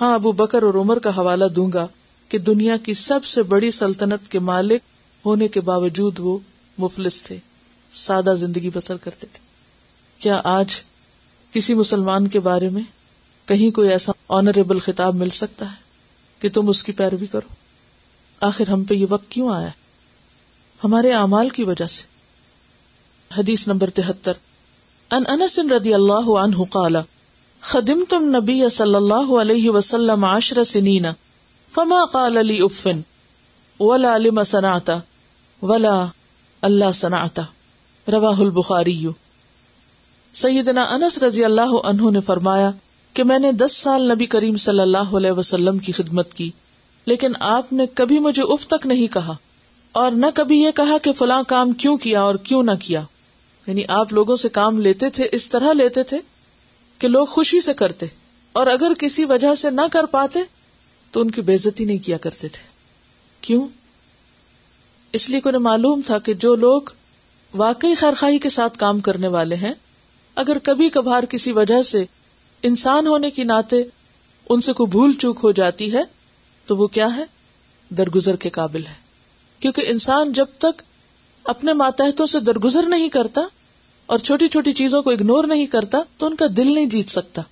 ہاں ابو بکر اور عمر کا حوالہ دوں گا کہ دنیا کی سب سے بڑی سلطنت کے مالک ہونے کے باوجود وہ مفلس تھے، سادہ زندگی بسر کرتے تھے۔ کیا آج کسی مسلمان کے بارے میں کہیں کوئی ایسا آنریبل خطاب مل سکتا ہے کہ تم اس کی پیروی کرو؟ آخر ہم پہ یہ وقت کیوں آیا؟ ہمارے اعمال کی وجہ سے۔ حدیث نمبر تہتر۔ ان انس رضی اللہ عنہ قال خدمت النبی صلی اللہ علیہ وسلم عشر سنین، فما قال لي اف ولا لما صنعت، ولا اللہ صنعت۔ رواہ البخاری۔ سیدنا انس رضی اللہ عنہ نے فرمایا کہ میں نے دس سال نبی کریم صلی اللہ علیہ وسلم کی خدمت کی، لیکن آپ نے کبھی مجھے اف تک نہیں کہا، اور نہ کبھی یہ کہا کہ فلاں کام کیوں کیا اور کیوں نہ کیا۔ یعنی آپ لوگوں سے کام لیتے تھے، اس طرح لیتے تھے کہ لوگ خوشی سے کرتے۔ اور اگر کسی وجہ سے نہ کر پاتے، تو ان کی بےزتی نہیں کیا کرتے تھے۔ کیوں؟ اس لیے کو معلوم تھا کہ جو لوگ واقعی خیرخائی کے ساتھ کام کرنے والے ہیں، اگر کبھی کبھار کسی وجہ سے انسان ہونے کی ناطے ان سے کوئی بھول چوک ہو جاتی ہے، تو وہ کیا ہے؟ درگزر کے قابل ہے۔ کیونکہ انسان جب تک اپنے ماتحتوں سے درگزر نہیں کرتا اور چھوٹی چھوٹی چیزوں کو اگنور نہیں کرتا تو ان کا دل نہیں جیت سکتا۔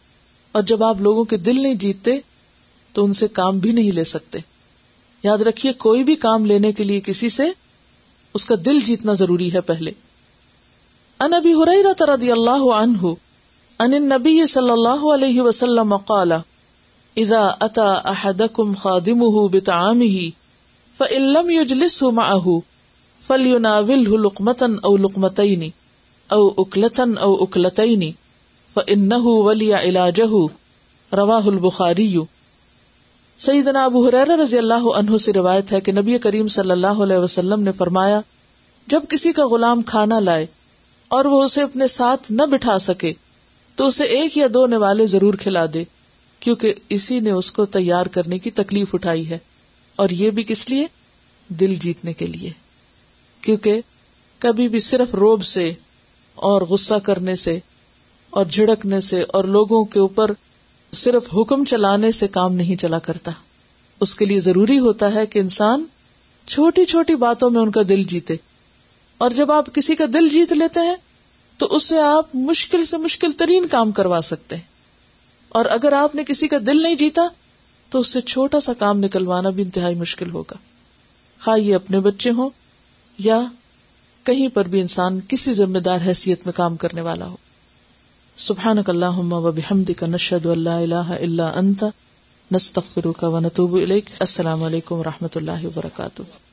اور جب آپ لوگوں کے دل نہیں جیتتے تو ان سے کام بھی نہیں لے سکتے۔ یاد رکھیے، کوئی بھی کام لینے کے لیے کسی سے اس کا دل جیتنا ضروری ہے پہلے۔ ان ابی ہریرہ رضی اللہ عنہ ان النبی صلی اللہ علیہ وسلم قال، اذا اتى احدكم خادمه بطعامه فان لم يجلسه معه فليناوله لقمه او لقمتين او اكله او اكلتين فانه ولي علاجه رواه البخاري سیدنا ابو حریر رضی اللہ عنہ سے روایت ہے کہ نبی کریم صلی اللہ علیہ وسلم نے فرمایا، جب کسی کا غلام کھانا لائے اور وہ اسے اپنے ساتھ نہ بٹھا سکے، تو اسے ایک یا دو نوالے ضرور کھلا دے، کیونکہ اسی نے اس کو تیار کرنے کی تکلیف اٹھائی ہے۔ اور یہ بھی کس لیے؟ دل جیتنے کے لیے۔ کیونکہ کبھی بھی صرف روب سے اور غصہ کرنے سے اور جھڑکنے سے اور لوگوں کے اوپر صرف حکم چلانے سے کام نہیں چلا کرتا۔ اس کے لیے ضروری ہوتا ہے کہ انسان چھوٹی چھوٹی باتوں میں ان کا دل جیتے۔ اور جب آپ کسی کا دل جیت لیتے ہیں، تو اس سے آپ مشکل سے مشکل ترین کام کروا سکتے ہیں۔ اور اگر آپ نے کسی کا دل نہیں جیتا، تو اس سے چھوٹا سا کام نکلوانا بھی انتہائی مشکل ہوگا۔ خواہ یہ اپنے بچے ہوں یا کہیں پر بھی انسان کسی ذمہ دار حیثیت میں کام کرنے والا ہو۔ سبحان اللہ و بحمد کا نشد اللہ اللہ اللہ انت، نستغفرک و نتوب الیک۔ السلام علیکم و رحمۃ اللہ وبرکاتہ۔